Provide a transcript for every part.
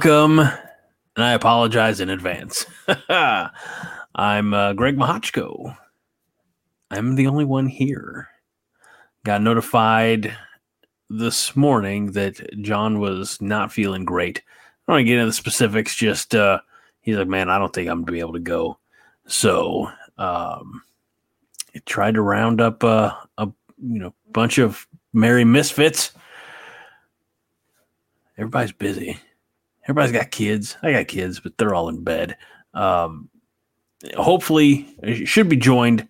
Welcome, and I apologize in advance. I'm uh, Greg Mahochko. I'm the only one here. Got notified this morning that Jon was not feeling great. I don't want to get into the specifics, just uh, he's like, man, I don't think I'm to be able to go. So, um, tried to round up uh, a you know bunch of merry misfits. Everybody's busy everybody's got kids. I got kids, but they're all in bed. Um, hopefully, should be joined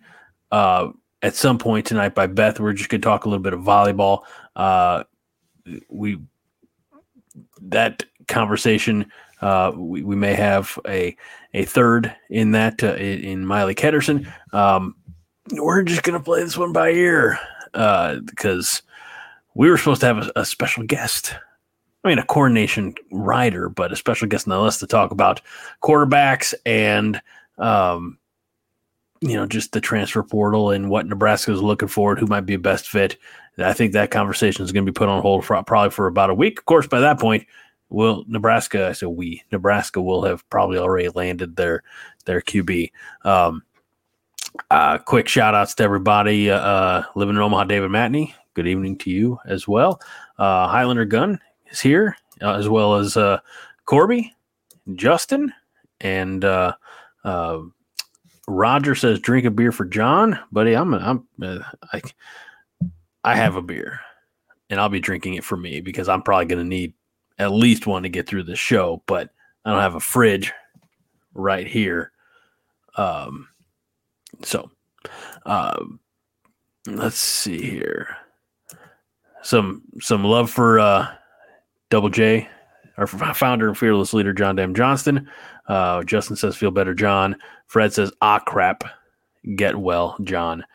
uh, at some point tonight by Beth. We're just going to talk a little bit of volleyball. Uh, we that conversation. Uh, we, we may have a a third in that uh, in Miley Ketterson. Um, we're just to play this one by ear because uh, we were supposed to have a, a special guest I mean, a coordination rider, but a special guest on the list to talk about quarterbacks and, um, you know, just the transfer portal and what Nebraska is looking for, and who might be a best fit. I think that conversation is going to be put on hold for probably for about a week. Of course, by that point, will Nebraska? I said we Nebraska will have probably already landed their their QB. Um, uh, quick shout outs to everybody uh, uh, living in Omaha. David Matney, good evening to you as well. Uh, Highlander Gun, is here, uh, as well as uh, Corby, Justin, and uh, uh, Roger says drink a beer for Jon, buddy. I'm I'm uh, I I have a beer, and I'll be drinking it for me because I'm probably going to need at least one to get through the show. But I don't have a fridge right here, um. So, uh, let's see here. Some some love for uh Double J, our founder and fearless leader, Jon Dam Johnston. Uh, Justin says, feel better, Jon. Fred says, ah, crap. Get well, Jon.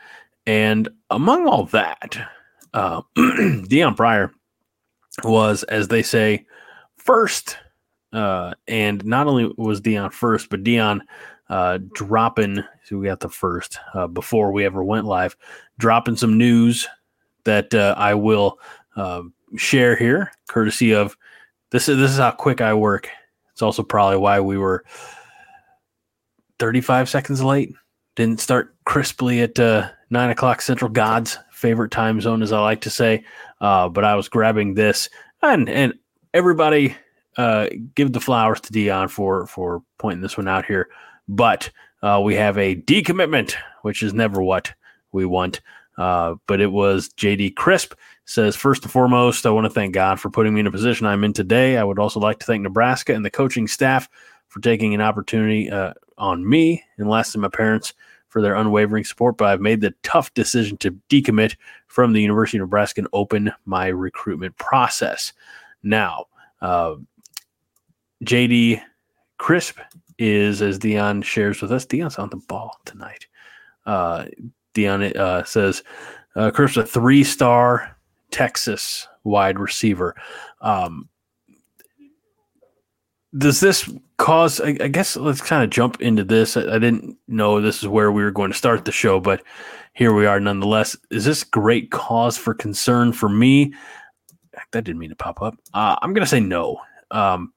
And among all that, uh, Dion Pryor was, as they say, first. Uh, and not only was Dion first, but Dion uh, dropping, so we got the first uh, before we ever went live, dropping some news that uh, I will uh, share here, courtesy of this is this is how quick I work. It's also probably why we were 35 seconds late. Didn't start crisply at uh, nine o'clock Central God's favorite time zone, as I like to say. Uh, but I was grabbing this, and and everybody uh, give the flowers to Dion for for pointing this one out here. But uh, we have a decommitment, which is never what we want. Uh, but it was JD Crisp says first and foremost, I want to thank God for putting me in a position I'm in today. I would also like to thank Nebraska and the coaching staff for taking an opportunity uh, on me and lastly my parents for their unwavering support. But I've made the tough decision to decommit from the University of Nebraska and open my recruitment process. Now, uh, JD Crisp is, as Dion shares with us, Dion's on the ball tonight. Uh, Dion uh, says, uh, Chris, a three star Texas wide receiver. Um, does this cause? I, I guess let's kind of jump into this. I, I, didn't know this is where we were going to start the show, but here we are nonetheless. Is this great cause for concern for me? That didn't mean to pop up. Uh, I'm going to say no. Um,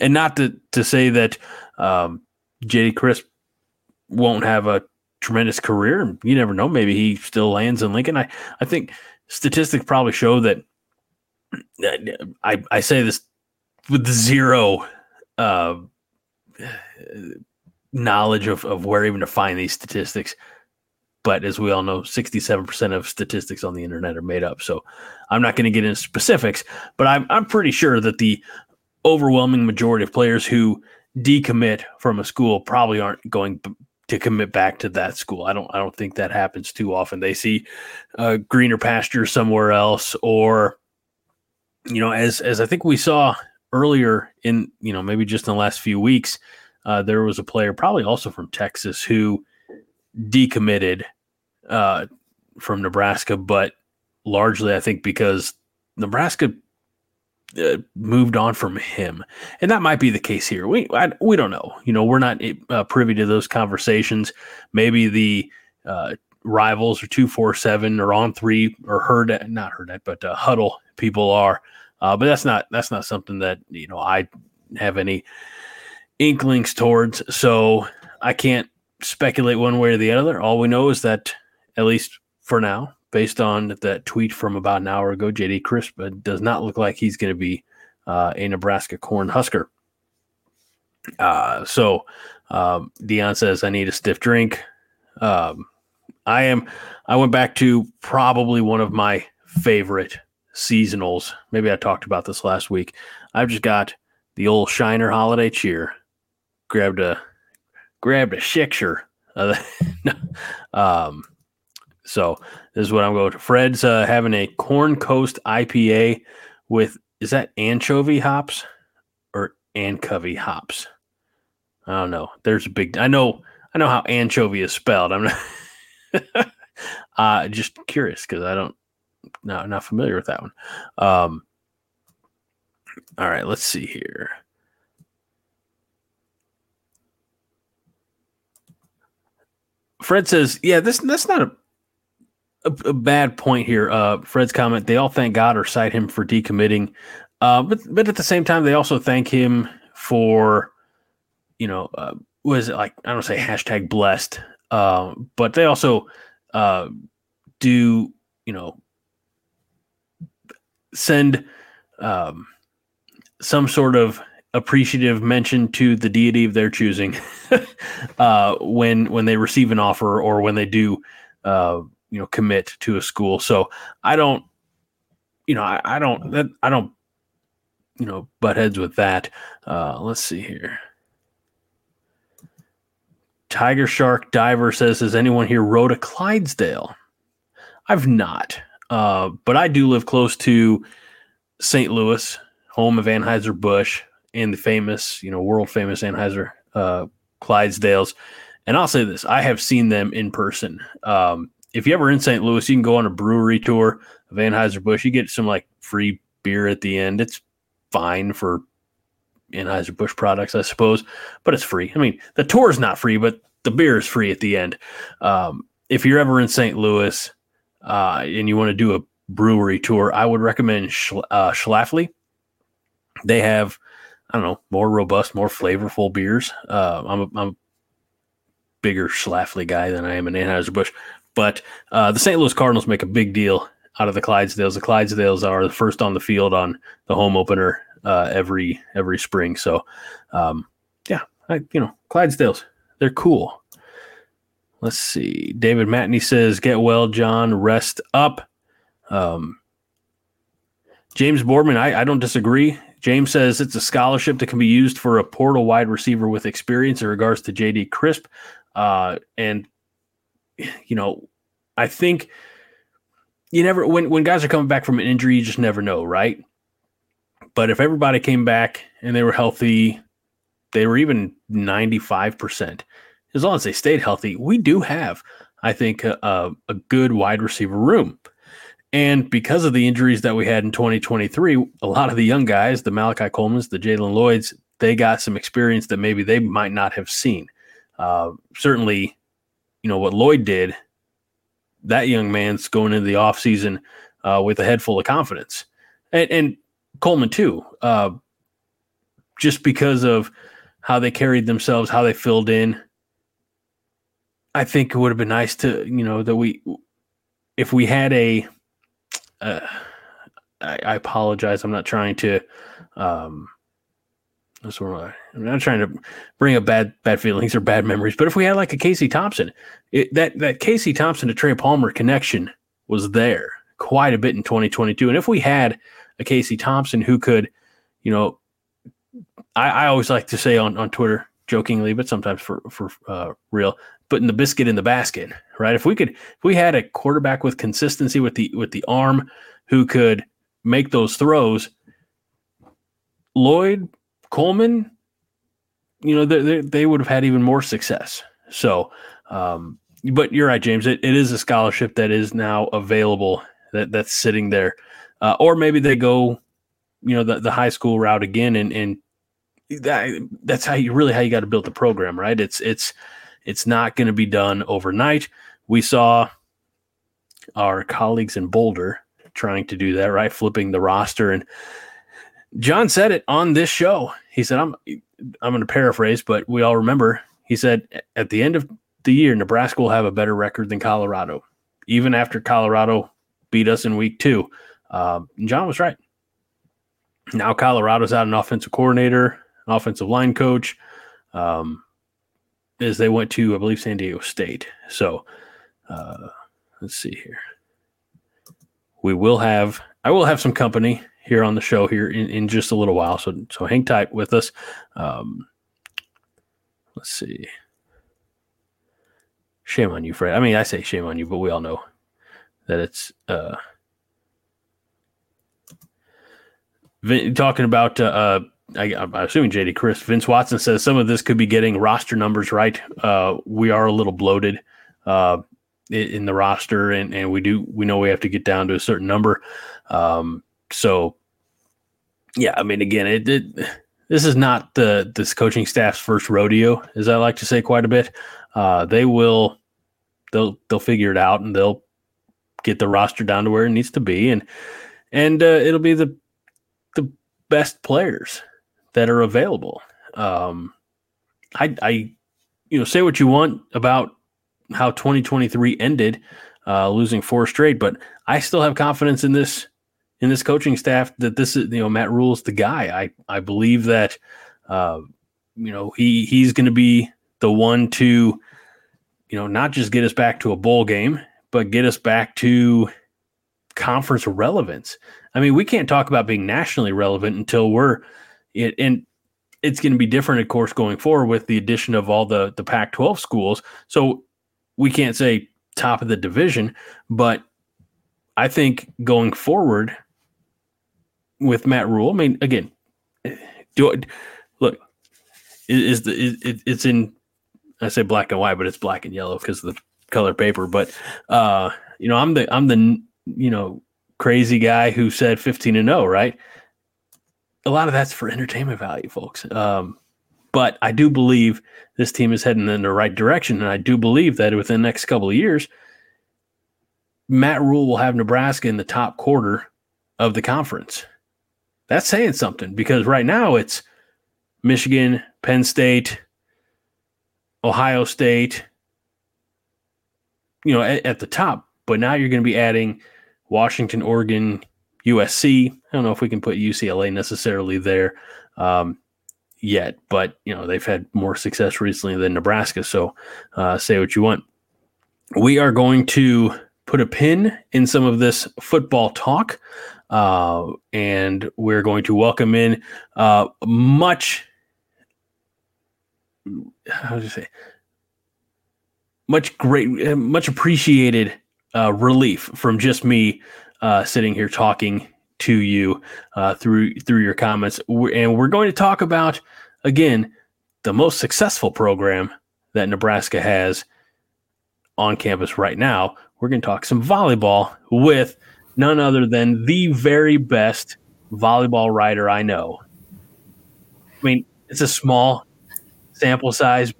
and not to, to say that um, JD Crisp won't have a tremendous career. You never know. Maybe he still lands in Lincoln. I, I think statistics probably show that I, I say this with zero uh, knowledge of, of where even to find these statistics. But as we all know, 67% of statistics on the internet are made up. So I'm not going to get into specifics, but I'm, I'm pretty sure that the overwhelming majority of players who decommit from a school probably aren't going to commit back to that school. I don't I don't think that happens too often. They see greener pasture somewhere else, or you know, as as I think we saw earlier in you know maybe just in the last few weeks, uh, there was a player probably also from Texas who decommitted uh, from Nebraska, but largely I think because Nebraska uh, moved on from him, and that might be the case here. We I, we don't know. You know, we're not uh, privy to those conversations. Maybe the uh, rivals or two four seven or on three or heard not heard that, but uh, huddle people are. Uh, but that's not that's not something that you know I have any inklings towards. So I can't speculate one way or the other. All we know is that, at least for now, based on that tweet from about an hour ago, JD Crisp does not look like he's going to be uh, a Nebraska corn husker. Uh, so um, Dion says, I need a stiff drink. Um, I am, I went back to probably one of my favorite seasonals. Maybe I talked about this last week. I've just got the old Shiner holiday cheer. Grabbed a, grabbed a Shikshire. Uh, um, so this is what I'm going to. Fred's uh, having a Corn Coast IPA with is that anchovy hops or anchovy hops? I don't know. There's a big. I know. I know how anchovy is spelled. I'm not. uh, just curious because I don't. No, not familiar with that one. Um. All right. Let's see here. Fred says, "Yeah, this that's not a a, a, bad point here. Uh, Fred's comment: they all thank God or cite him for decommitting, uh, but but at the same time, they also thank him for, you know, uh, was it like I don't say hashtag blessed, uh, but they also uh, do you know send um, some sort of appreciative mention to the deity of their choosing uh, when when they receive an offer or when they do uh, you know commit to a school. So I don't, you know, I, I don't that I don't, you know, butt heads with that. Uh, let's see here. Tiger Shark Diver says, "Has anyone here rode a Clydesdale?" I've not, uh, but I do live close to St. Louis, home of Anheuser Busch and the famous, you know, world famous Anheuser uh, Clydesdales. And I'll say this: I have seen them in person. Um, if you ever in St. Louis, you can go on a brewery tour of Anheuser Busch. You get some like free beer at the end. It's fine for Anheuser Busch products, I suppose, but it's free. I mean, the tour is not free, but the beer is free at the end. Um, if you're ever in St. Louis uh, and you want to do a brewery tour, I would recommend Schl- uh, Schlafly. They have, I don't know, more robust, more flavorful beers. Uh, I'm, a, I'm a bigger Schlafly guy than I am an Anheuser Busch. But uh, the St. Louis Cardinals make a big deal out of the Clydesdales. The Clydesdales are the first on the field on the home opener uh, every every spring. So, um, yeah, I, you know, Clydesdales, they're cool. Let's see. David Matney says, "Get well, Jon. Rest up." Um, James Boardman, I, I don't disagree. James says it's a scholarship that can be used for a portal wide receiver with experience in regards to JD Crisp. Uh, and you know, I think you never when when guys are coming back from an injury, you just never know, right? But if everybody came back and they were healthy, they were even 95%. As long as they stayed healthy, we do have, I think, a, a good wide receiver room. And because of the injuries that we had in 2023, a lot of the young guys, the Malachi Coleman's, the Jaylen Lloyds, they got some experience that maybe they might not have seen. Uh, certainly, you know what Lloyd did, that young man's going into the offseason uh, with a head full of confidence. And, and Coleman, too, uh, just because of how they carried themselves, how they filled in. I think it would have been nice to, you know, that we, if we had a, uh, I, I apologize. I'm not trying to, um, that's where I, I'm not trying to bring up bad bad feelings or bad memories, but if we had like a Casey Thompson, it, that that Casey Thompson to Trey Palmer connection was there quite a bit in 2022, and if we had a Casey Thompson who could, you know, I, I always like to say on on Twitter jokingly, but sometimes for for uh, real, putting the biscuit in the basket, right? If we could, if we had a quarterback with consistency with the with the arm who could make those throws, Lloyd Coleman, you know, they, they would have had even more success. So, um, but you're right, James. It, it is a scholarship that is now available that that's sitting there, uh, or maybe they go, you know, the, the high school route again, and and that, that's how you really how you got to build the program, right? It's it's it's not going to be done overnight. We saw our colleagues in Boulder trying to do that, right? Flipping the roster and Jon said it on this show. He said, "I'm I'm going to paraphrase, but we all remember." He said, "At the end of the year, Nebraska will have a better record than Colorado, even after Colorado beat us in week two. Uh, Jon was right. Now Colorado's out an offensive coordinator, an offensive line coach, um, as they went to, I believe, San Diego State. So uh, let's see here. We will have, I will have some company here on the show here in, in just a little while. So so hang tight with us. Um, let's see. Shame on you, Fred. I mean, I say shame on you, but we all know that it's uh, talking about. Uh, uh I, am assuming JD Chris Vince Watson says some of this could be getting roster numbers right. Uh, we are a little bloated uh, in the roster, and, and we do we know we have to get down to a certain number. Um, so yeah, I mean, again, it, it this is not the this coaching staff's first rodeo, as I like to say quite a bit. Uh, they will they'll they'll figure it out and they'll get the roster down to where it needs to be, and and uh, it'll be the the best players that are available. Um, I I you know say what you want about how 2023 ended, uh, losing four straight, but I still have confidence in this in this coaching staff that this is you know Matt Rhule's the guy. I I believe that uh, you know he he's going to be the one to you know not just get us back to a bowl game, but get us back to conference relevance. I mean, we can't talk about being nationally relevant until we're it, and it's going to be different, of course, going forward with the addition of all the the Pac-12 schools. So we can't say top of the division, but I think going forward, with Matt Rhule. I mean, again, do it. Look, is the it, it's in I say black and white, but it's black and yellow because of the color paper. But uh, you know, I'm the I'm the you know crazy guy who said 15 and 0, right? A lot of that's for entertainment value, folks. Um, but I do believe this team is heading in the right direction, and I do believe that within the next couple of years, Matt Rhule will have Nebraska in the top quarter of the conference that's saying something because right now it's Michigan, Penn State, Ohio State, you know, at, at the top. But now you're going to be adding Washington, Oregon, USC. I don't know if we can put UCLA necessarily there um, yet, but you know they've had more success recently than Nebraska. So uh, say what you want. We are going to put a pin in some of this football talk. Uh, and we're going to welcome in uh, much, how do you say, much great, much appreciated uh, relief from just me uh, sitting here talking to you uh, through through your comments, and we're going to talk about again the most successful program that Nebraska has on campus right now. We're going to talk some volleyball with none other than the very best volleyball writer I know. I mean, it's a small sample size,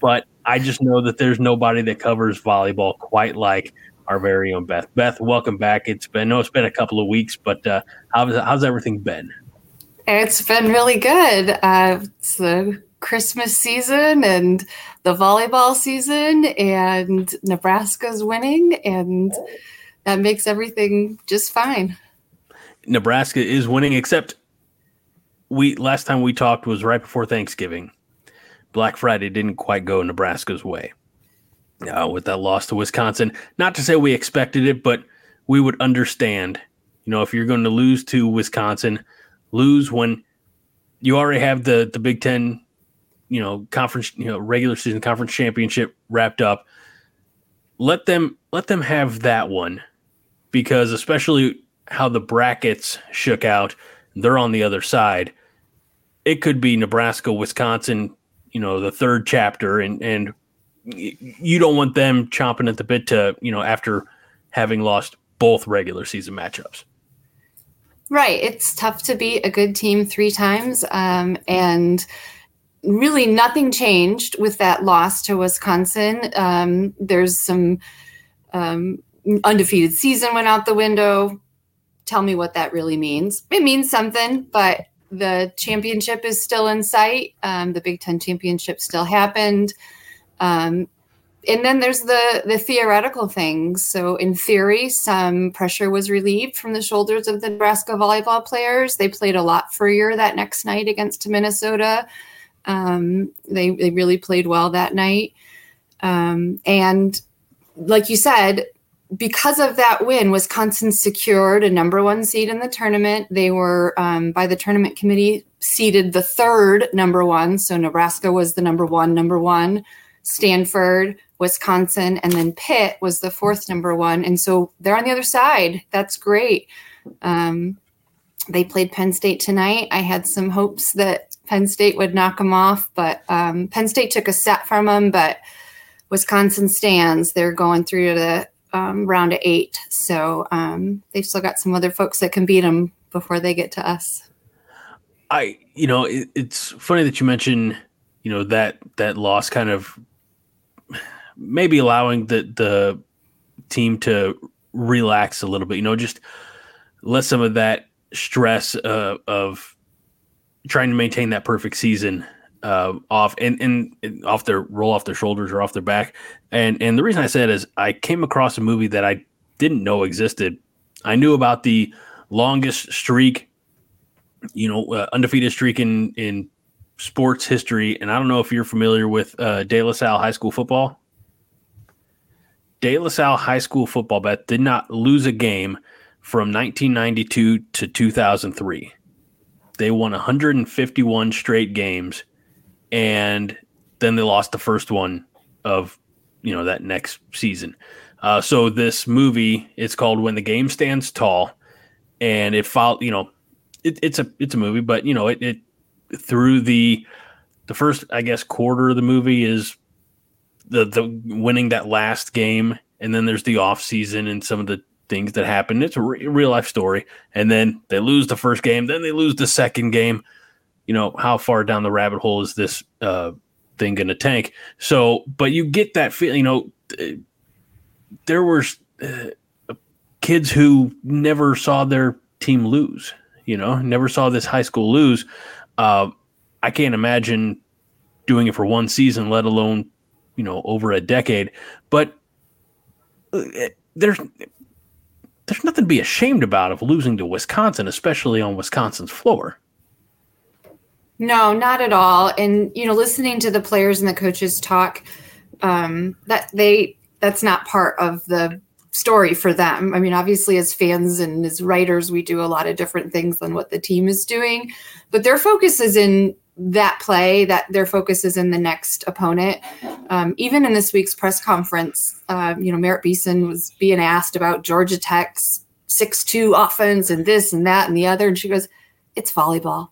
but I just know that there's nobody that covers volleyball quite like our very own Beth. Beth, welcome back. It's been, I know it's been a couple of weeks, but uh, how's, how's everything been? It's been really good. Uh, it's the Christmas season and the volleyball season, and Nebraska's winning, and that makes everything just fine. Nebraska is winning, except we last time we talked was right before Thanksgiving. Black Friday didn't quite go Nebraska's way. Uh, with that loss to Wisconsin, not to say we expected it, but we would understand. You know, if you're going to lose to Wisconsin, lose when you already have the the Big Ten, you know, conference, you know, regular season conference championship wrapped up. Let them let them have that one because especially how the brackets shook out, they're on the other side. It could be Nebraska, Wisconsin, you know, the third chapter, and and you don't want them chomping at the bit to you know after having lost both regular season matchups. Right, it's tough to beat a good team three times, um, and really nothing changed with that loss to Wisconsin. Um, there's some um, undefeated season went out the window. tell me what that really means. It means something, but the championship is still in sight. Um, the Big Ten championship still happened. Um, and then there's the the theoretical things. So in theory, some pressure was relieved from the shoulders of the Nebraska volleyball players. They played a lot freer that next night against Minnesota. Um, they they really played well that night. Um, and like you said, because of that win, Wisconsin secured a number one seed in the tournament. They were, um, by the tournament committee, seeded the third number one. So Nebraska was the number one, number one. Stanford, Wisconsin, and then Pitt was the fourth number one. And so they're on the other side. That's great. Um, they played Penn State tonight. I had some hopes that Penn State would knock them off, but um, Penn State took a set from them. But Wisconsin stands. They're going through to the um, round of eight. So um, they've still got some other folks that can beat them before they get to us. I, you know, it, it's funny that you mention, you know, that that loss kind of maybe allowing the the team to relax a little bit. You know, just let some of that stress uh, of trying to maintain that perfect season uh, off and, and, off their roll off their shoulders or off their back. And and the reason I said is I came across a movie that I didn't know existed. I knew about the longest streak, you know, uh, undefeated streak in in sports history. And I don't know if you're familiar with uh, De La Salle High School football. De La Salle High School football bet did not lose a game from 1992 to 2003. They won 151 straight games, and then they lost the first one of you know that next season. Uh, so this movie, it's called When the Game Stands Tall, and it followed. You know, it, it's a it's a movie, but you know it, it through the the first I guess quarter of the movie is the the winning that last game, and then there's the off season and some of the things that happen. It's a re- real life story, and then they lose the first game, then they lose the second game. You know how far down the rabbit hole is this uh, thing going to tank? So, but you get that feeling. You know, there were uh, kids who never saw their team lose. You know, never saw this high school lose. Uh, I can't imagine doing it for one season, let alone you know over a decade. But uh, there's there's nothing to be ashamed about of losing to Wisconsin, especially on Wisconsin's floor. No, not at all. And you know, listening to the players and the coaches talk, um, that they that's not part of the story for them. I mean, obviously, as fans and as writers, we do a lot of different things than what the team is doing, but their focus is in that play that their focus is in the next opponent. Um, even in this week's press conference, uh, you know, Merritt Beason was being asked about Georgia Tech's six-two offense and this and that and the other, and she goes, "It's volleyball.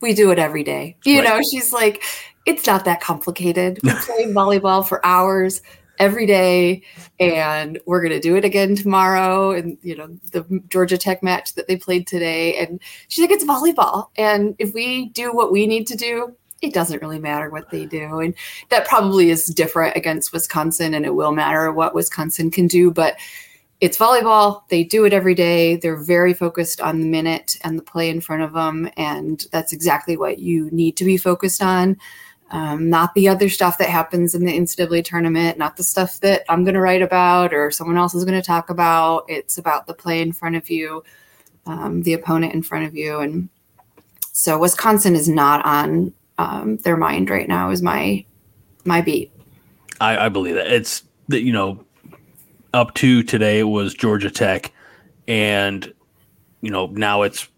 We do it every day." You right. know, she's like, "It's not that complicated. We play volleyball for hours." Every day and we're going to do it again tomorrow and you know the georgia tech match that they played today and she's like it's volleyball. And if we do what we need to do it doesn't really matter what they do and that probably is different against wisconsin and it will matter what wisconsin can do but it's volleyball. They do it every day. They're very focused on the minute and the play in front of them and that's exactly what you need to be focused on um, not the other stuff that happens in the NCAA tournament, not the stuff that I'm going to write about or someone else is going to talk about. It's about the play in front of you, um, the opponent in front of you. And so Wisconsin is not on um, their mind right now, is my my beat. I, I believe that. It's that, you know, up to today it was Georgia Tech. And, you know, now it's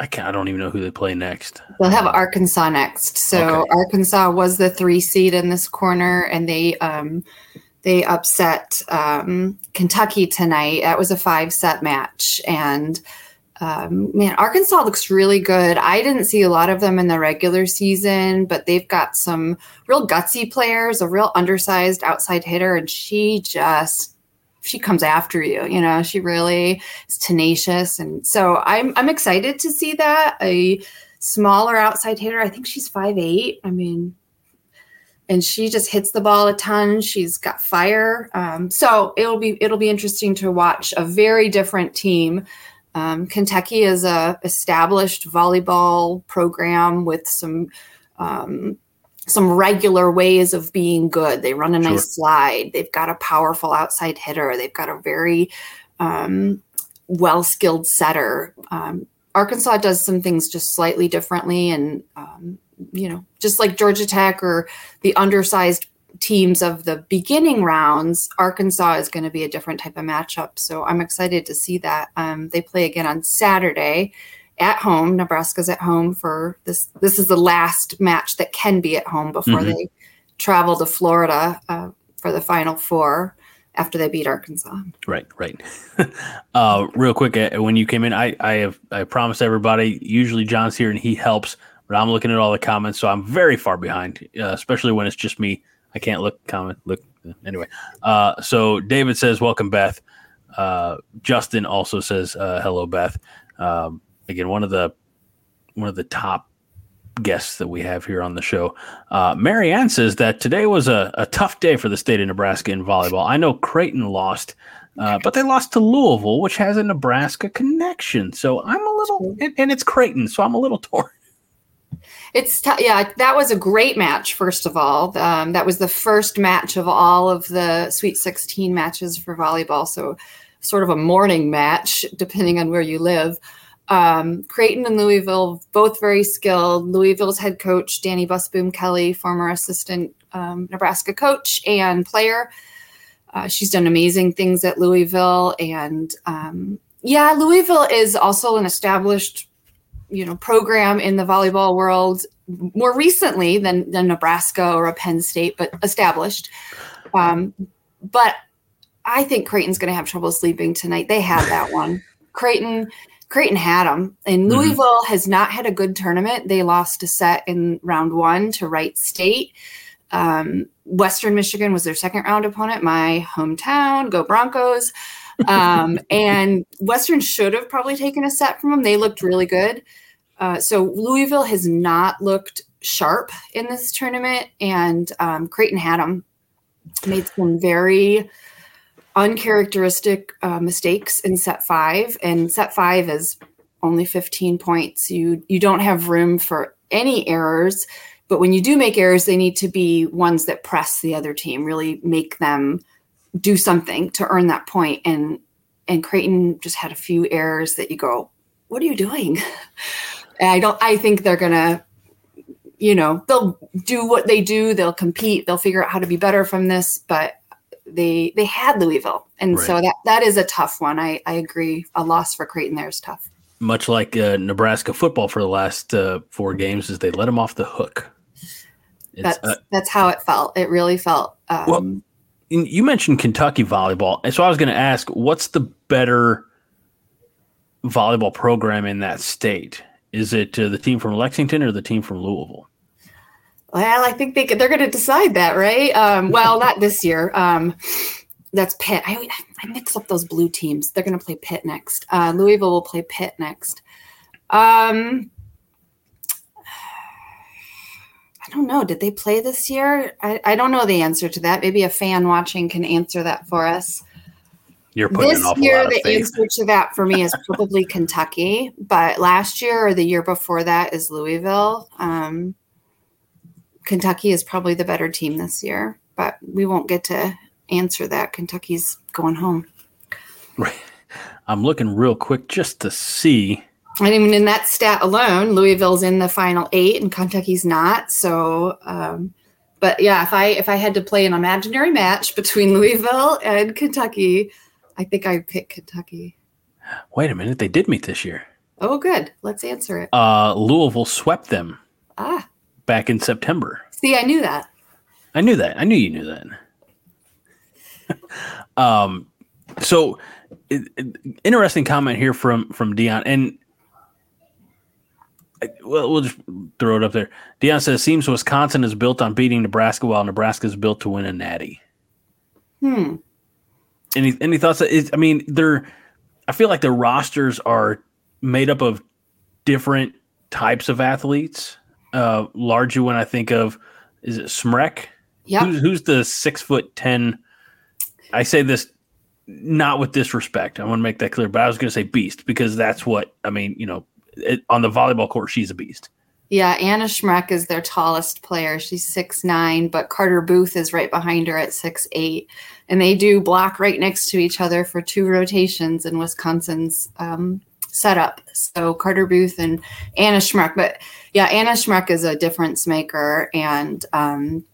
I can't. I don't even know who they play next. They'll have Arkansas next. So okay. Arkansas was the three seed in this corner, and they um, they upset um, Kentucky tonight. That was a five set match, and um, man, Arkansas looks really good. I didn't see a lot of them in the regular season, but they've got some real gutsy players, a real undersized outside hitter, and she just she comes after you you know? She really is tenacious. And so i'm i'm excited to see that. A smaller outside hitter i think she's five eight. I mean and she just hits the ball a ton. She's got fire. Um, so it'll be it'll be interesting to watch a very different team. Um, Kentucky is a established volleyball program with some um, some regular ways of being good. They run a nice sure. slide. They've got a powerful outside hitter. They've got a very um, well skilled setter. Um, Arkansas does some things just slightly differently, and um, you know, just like Georgia Tech or the undersized teams of the beginning rounds, Arkansas is going to be a different type of matchup. So I'm excited to see that. Um, they play again on Saturday at home. Nebraska's at home for this. This is the last match that can be at home before mm-hmm. they travel to Florida uh, for the Final Four after they beat Arkansas. Right, right. uh, real quick, uh, when you came in, I I have I promised everybody. Usually Jon's here and he helps, but I'm looking at all the comments, so I'm very far behind, uh, especially when it's just me I can't look comment look anyway. Uh, so David says, "Welcome, Beth." Uh, Justin also says, uh, "Hello, Beth." Um, again, one of the one of the top guests that we have here on the show. Uh, Marianne says that today was a, a tough day for the state of Nebraska in volleyball. I know Creighton lost, uh, but they lost to Louisville, which has a Nebraska connection. So I'm a little, and, and it's Creighton, so I'm a little torn. It's t- yeah, that was a great match. First of all, um, that was the first match of all of the Sweet 16 matches for volleyball. So, sort of a morning match, depending on where you live. Um, Creighton and Louisville, both very skilled. Louisville's head coach Dani Busboom Kelly, former assistant um, Nebraska coach and player. Uh, she's done amazing things at Louisville, and um, yeah, Louisville is also an established you know program in the volleyball world more recently than, than Nebraska or a Penn State, but established. Um, but I think Creighton's going to have trouble sleeping tonight. They had that one. Creighton, Creighton had them, and mm-hmm. Louisville mm-hmm. has not had a good tournament. They lost a set in round one to Wright State. Um, Western Michigan was their second round opponent. My hometown, go Broncos. Um, and Western should have probably taken a set from them. They looked really good. Uh, so Louisville has not looked sharp in this tournament, and um, Creighton had them. Made some very uncharacteristic uh, mistakes in set five, and set five is only 15 points. You you don't have room for any errors, but when you do make errors, they need to be ones that press the other team, really make them do something to earn that point. And and Creighton just had a few errors that you go, what are you doing? I don't. I think they're gonna, you know, they'll do what they do. They'll compete. They'll figure out how to be better from this. But they they had Louisville, and right. so that that is a tough one. I I agree. A loss for Creighton there is tough. Much like uh, Nebraska football for the last uh, four games, is they let them off the hook. It's, that's uh, that's how it felt. It really felt. Um, well, you mentioned Kentucky volleyball, and so I was going to ask, what's the better volleyball program in that state? Is it uh, the team from Lexington or the team from Louisville? Well, I think they they're going to decide that, right? Um, well, not this year. Um, that's Pitt. I, I mix up those blue teams. They're going to play Pitt next. Uh, Louisville will play Pitt next. Um, I don't know. Did they play this year? I, I don't know the answer to that. Maybe a fan watching can answer that for us. You're putting this year, the answer to that for me is probably Kentucky, but last year or the year before that is Louisville. Um, Kentucky is probably the better team this year, but we won't get to answer that. Kentucky's going home. Right. I'm looking real quick just to see. I mean, in that stat alone, Louisville's in the final eight and Kentucky's not. So, um, but yeah, if I if I had to play an imaginary match between Louisville and Kentucky, I think I'd pick Kentucky. Wait a minute, they did meet this year. Oh, good. Let's answer it. Uh, Louisville swept them. Ah. Back in September. See, I knew that. I knew that. I knew you knew that. um, so it, it, interesting comment here from from Dion, and well, we'll just throw it up there. Dion says, "Seems Wisconsin is built on beating Nebraska, while Nebraska is built to win a Natty." Hmm. Any any thoughts? I mean, they're. I feel like the rosters are made up of different types of athletes. Uh, largely, when I think of, is it Smrek? Yeah. Who's, who's the six foot ten? I say this not with disrespect. I want to make that clear, but I was going to say beast because that's what I mean. You know, it, on the volleyball court, she's a beast. Yeah, Anna Smrek is their tallest player. She's six nine, but Carter Booth is right behind her at six eight, and they do block right next to each other for two rotations in Wisconsin's um, setup. So Carter Booth and Anna Smrek, but yeah, Anna Smrek is a difference maker, and um,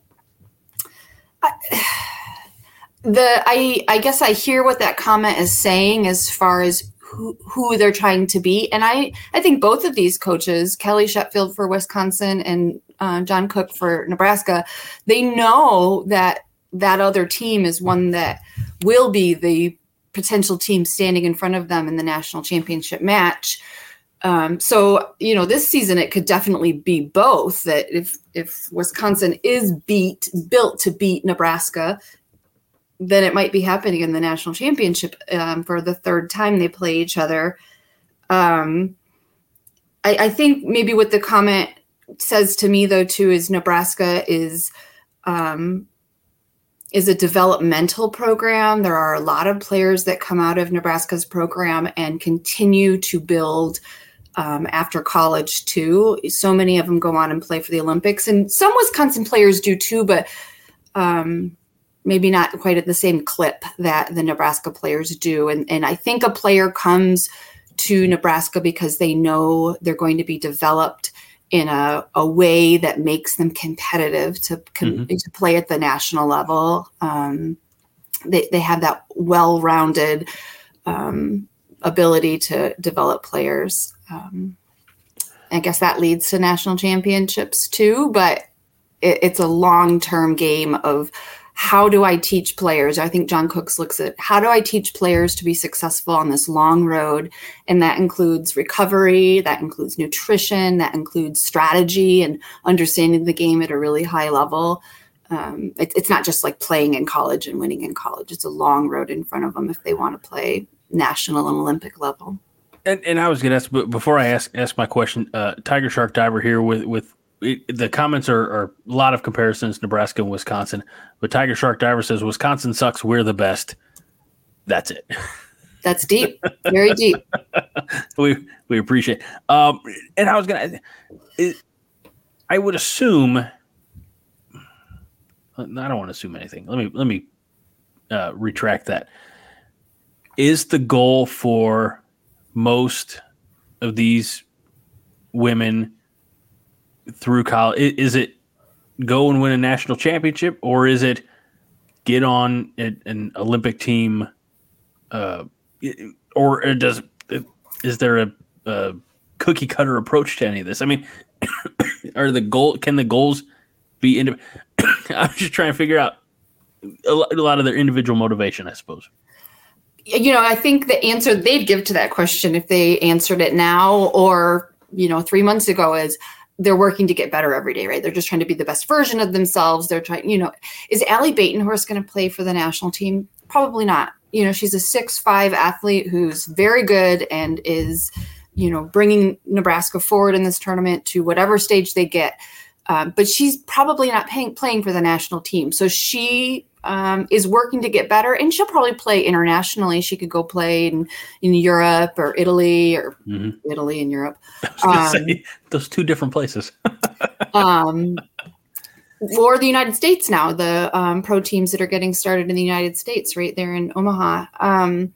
I, the I I guess I hear what that comment is saying as far as who, who they're trying to be. And I, I think both of these coaches, Kelly Sheffield for Wisconsin and uh, John Cook for Nebraska, they know that that other team is one that will be the potential team standing in front of them in the national championship match. Um, so you know, this season it could definitely be both. That if if Wisconsin is beat, built to beat Nebraska, then it might be happening in the national championship um, for the third time they play each other. Um, I, I, think maybe what the comment says to me though too is Nebraska is um, is a developmental program. There are a lot of players that come out of Nebraska's program and continue to build um, after college too. So many of them go on and play for the Olympics, and some Wisconsin players do too, but um, maybe not quite at the same clip that the Nebraska players do. And, and I think a player comes to Nebraska because they know they're going to be developed in a, a way that makes them competitive to, mm-hmm. to play at the national level. Um, they, they have that well rounded um, ability to develop players. Um, I guess that leads to national championships too, but it, it's a long term game of how do I teach players? I think John Cooks looks at how do I teach players to be successful on this long road? And that includes recovery, that includes nutrition, that includes strategy and understanding the game at a really high level. Um, it, it's not just like playing in college and winning in college. It's a long road in front of them if they want to play national and Olympic level. And, and I was going to ask, but before I ask ask my question, uh, Tiger Shark Diver here with with it, the comments are, are, a lot of comparisons Nebraska and Wisconsin. But Tiger Shark Diver says Wisconsin sucks. We're the best. That's it. That's deep, very deep. we we appreciate. Um, and I was gonna, it, I would assume. I don't want to assume anything. Let me let me uh, retract that. Is the goal for most of these women through college? Is it go and win a national championship, or is it get on an Olympic team? Uh, or does is there a, a cookie cutter approach to any of this? I mean, are the goal can the goals be? I'm just trying to figure out a lot of their individual motivation, I suppose you know, I think the answer they'd give to that question if they answered it now or, you know, three months ago is they're working to get better every day, right? They're just trying to be the best version of themselves. They're trying, you know, is Ally Batenhorst going to play for the national team? Probably not. You know, she's a six five athlete who's very good and is, you know, bringing Nebraska forward in this tournament to whatever stage they get. Um, but she's probably not paying, playing for the national team. So she um, is working to get better, and she'll probably play internationally. She could go play in, in Europe or Italy or mm-hmm. Italy and Europe. Um, say, those two different places. um, or the United States now, the um, pro teams that are getting started in the United States, right there in Omaha. Um,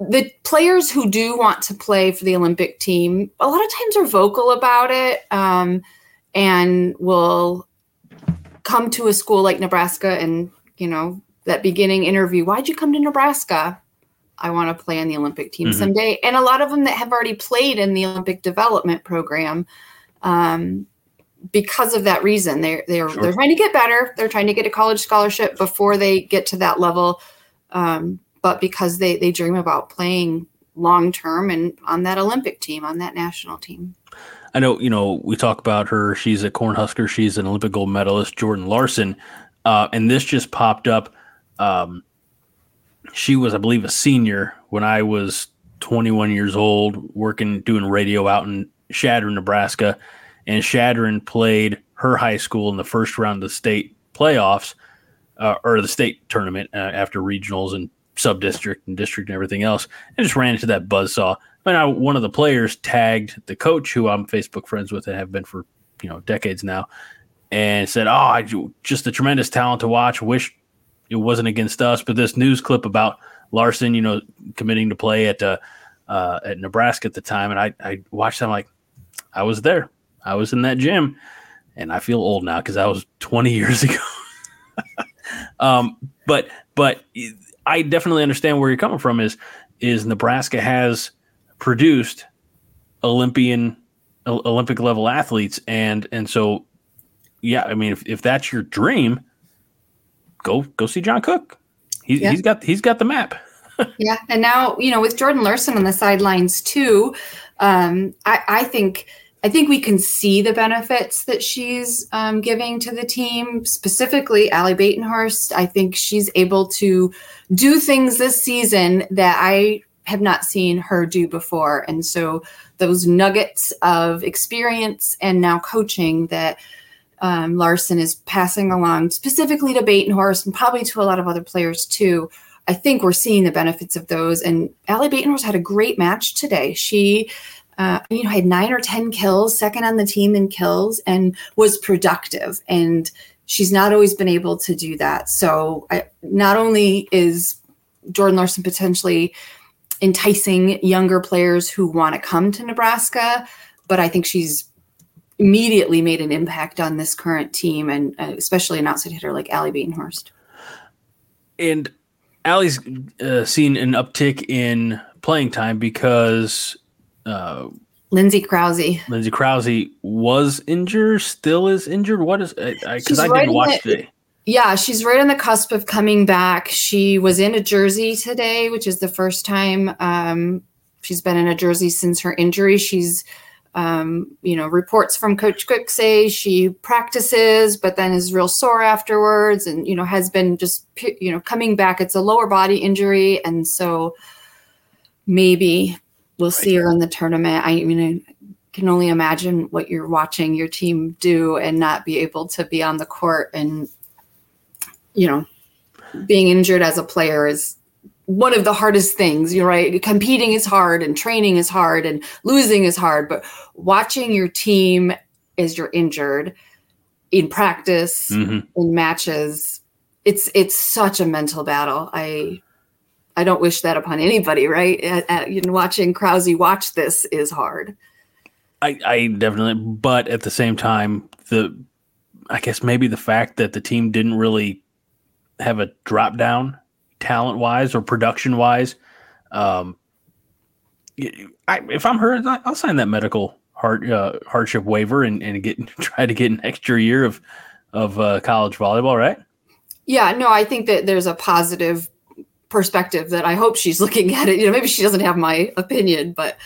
the players who do want to play for the Olympic team, a lot of times are vocal about it um, and will come to a school like Nebraska and you know, that beginning interview, why'd you come to Nebraska? I want to play on the Olympic team mm-hmm. someday. And a lot of them that have already played in the Olympic development program, um, because of that reason, they're they're sure. they're trying to get better. They're trying to get a college scholarship before they get to that level. Um, but because they they dream about playing long term and on that Olympic team, on that national team. I know, you know, we talk about her. She's a Cornhusker. She's an Olympic gold medalist. Jordan Larson. Uh, and this just popped up. Um, she was, I believe, a senior when I was 21 years old, working doing radio out in Chadron, Nebraska. And Chadron played her high school in the first round of the state playoffs uh, or the state tournament uh, after regionals and sub district and district and everything else, and just ran into that buzz saw. I I, one of the players tagged the coach, who I'm Facebook friends with and have been for you know decades now, and said, "Oh, I, just a tremendous talent to watch. Wish it wasn't against us." But this news clip about Larson, you know, committing to play at uh, uh, at Nebraska at the time, and I I watched them like I was there. I was in that gym, and I feel old now because that was 20 years ago. um, but but I definitely understand where you're coming from. Is is Nebraska has produced Olympian Olympic level athletes, and and so yeah, I mean if, if that's your dream, go go see John Cook. He, yeah. He's got he's got the map. yeah, and now you know with Jordan Larson on the sidelines too. Um, I, I think I think we can see the benefits that she's um, giving to the team, specifically Ally Batenhorst. I think she's able to do things this season that I have not seen her do before. And so those nuggets of experience and now coaching that um, Larson is passing along, specifically to Batenhorst and probably to a lot of other players too. I think we're seeing the benefits of those. And Ally Batenhorst had a great match today. She uh, you know, had nine or 10 kills, second on the team in kills, and was productive. And she's not always been able to do that. So, I, not only is Jordan Larson potentially enticing younger players who want to come to Nebraska, but I think she's immediately made an impact on this current team, and uh, especially an outside hitter like Ally Batenhorst. And Ally's uh, seen an uptick in playing time because uh, Lindsay Krause. Lindsay Krause was injured, still is injured. What is because I, I, I didn't watch the, today. Yeah, she's right on the cusp of coming back. She was in a jersey today, which is the first time um, she's been in a jersey since her injury. She's, um, you know, reports from Coach Cook say she practices, but then is real sore afterwards, and you know has been just you know coming back. It's a lower body injury, and so maybe we'll see her in the tournament. I mean, I can only imagine what you're watching your team do and not be able to be on the court and, you know, being injured as a player is one of the hardest things. You're right. Competing is hard and training is hard and losing is hard, but watching your team as you're injured in practice, mm-hmm. in matches, it's it's such a mental battle. I I don't wish that upon anybody, right? At, at, you know, watching Krause watch this is hard. I, I definitely, but at the same time, the I guess maybe the fact that the team didn't really have a drop down talent wise or production wise. Um, I, if I'm her, I'll sign that medical uh, hardship waiver and, and get try to get an extra year of of uh, college volleyball, right? Yeah, no, I think that there's a positive perspective that I hope she's looking at it. You know, maybe she doesn't have my opinion, but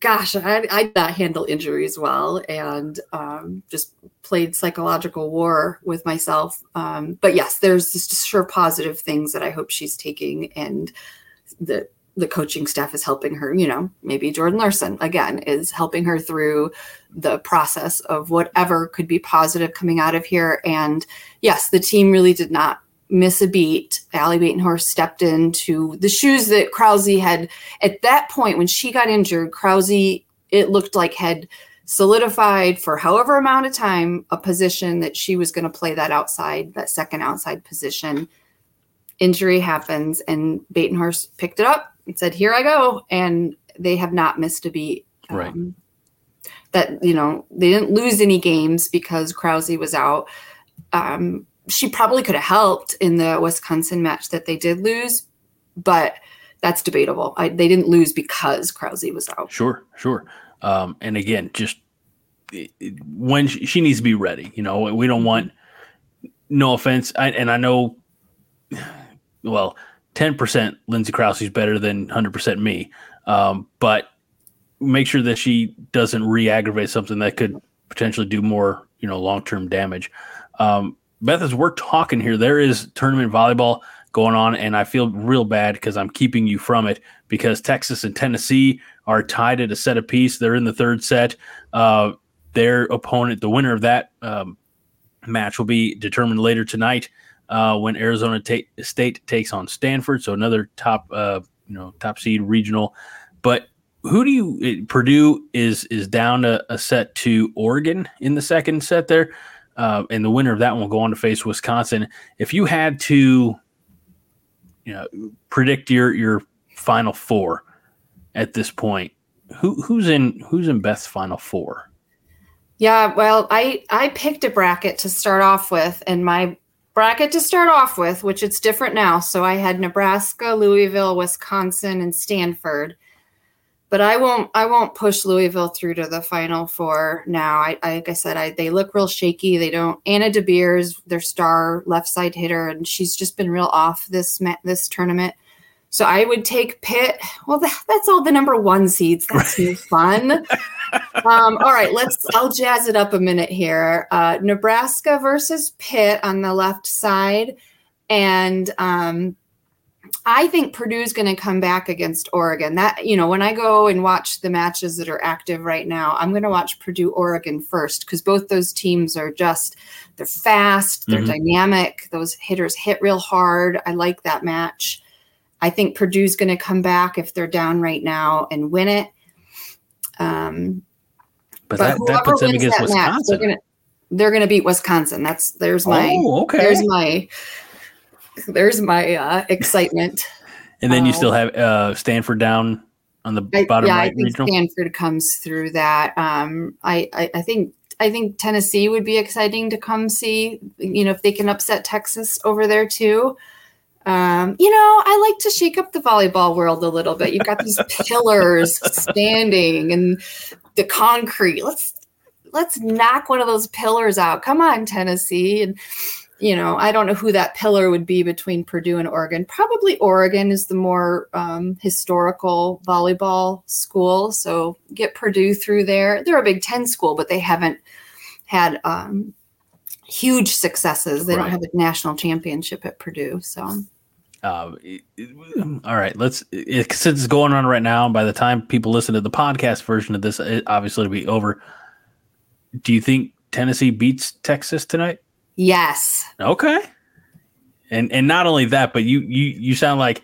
gosh, I, I not handle injuries well and um, just played psychological war with myself. Um, but yes, there's just sure positive things that I hope she's taking and the the coaching staff is helping her, you know, maybe Jordan Larson again is helping her through the process of whatever could be positive coming out of here. And yes, the team really did not miss a beat. Ally Batenhorst stepped into the shoes that Krause had at that point when she got injured. Krause, it looked like had solidified for however amount of time a position that she was going to play that outside, that second outside position. Injury happens, and Batenhorst picked it up and said, "Here I go," and they have not missed a beat. Right. Um, that you know they didn't lose any games because Krause was out. Um, she probably could have helped in the Wisconsin match that they did lose, but that's debatable. I, they didn't lose because Krause was out. Sure, sure. Um, and again, just when she, needs to be ready. You know, we don't want. No offense, I, and I know. Well, ten percent Lindsay Krause is better than hundred percent me, um, but make sure that she doesn't re-aggravate something that could potentially do more, you know, long-term damage. Um, Beth, as we're talking here, there is tournament volleyball going on, and I feel real bad because I'm keeping you from it because Texas and Tennessee are tied at a set apiece. They're in the third set. Uh, their opponent, the winner of that um, match, will be determined later tonight. uh, when Arizona ta- State takes on Stanford. So another top, uh, you know, top seed regional. But who do you? Purdue is is down a, a set to Oregon in the second set there, uh, and the winner of that one will go on to face Wisconsin. If you had to, you know, predict your your final four at this point, who who's in who's in Beth's final four? Yeah, well, I I picked a bracket to start off with, and my bracket to start off with, which it's different now. So I had Nebraska, Louisville, Wisconsin, and Stanford. But I won't I won't push Louisville through to the final four now. I, I like I said, I they look real shaky. They don't. Anna DeBeers, their star left side hitter, and she's just been real off this this tournament. So I would take Pitt. Well, that, that's all the number one seeds. That's right. fun. um, all right, let's. I'll jazz it up a minute here. Uh, Nebraska versus Pitt on the left side, and um, I think Purdue's going to come back against Oregon. That you know, when I go and watch the matches that are active right now, I'm going to watch Purdue Oregon first because both those teams are just they're fast, they're mm-hmm. dynamic. Those hitters hit real hard. I like that match. I think Purdue's going to come back if they're down right now and win it. Um, but, but that, that puts them against Wisconsin. Match, they're going to they're going to beat Wisconsin. That's there's my oh, okay. there's my there's my uh, excitement. and then you still have uh, Stanford down on the I, bottom yeah, right I think regional. Stanford comes through that. Um, I, I, I think I think Tennessee would be exciting to come see. You know, if they can upset Texas over there too. Um, you know, I like to shake up the volleyball world a little bit. You've got these pillars standing and the concrete. Let's let's knock one of those pillars out. Come on, Tennessee. And you know, I don't know who that pillar would be between Purdue and Oregon. Probably Oregon is the more um, historical volleyball school. So get Purdue through there. They're a Big Ten school, but they haven't had um, huge successes. They right. don't have a national championship at Purdue. So uh, all right, let's. It, since it's going on right now, by the time people listen to the podcast version of this, it obviously it'll be over. Do you think Tennessee beats Texas tonight? Yes. Okay. And and not only that, but you you you sound like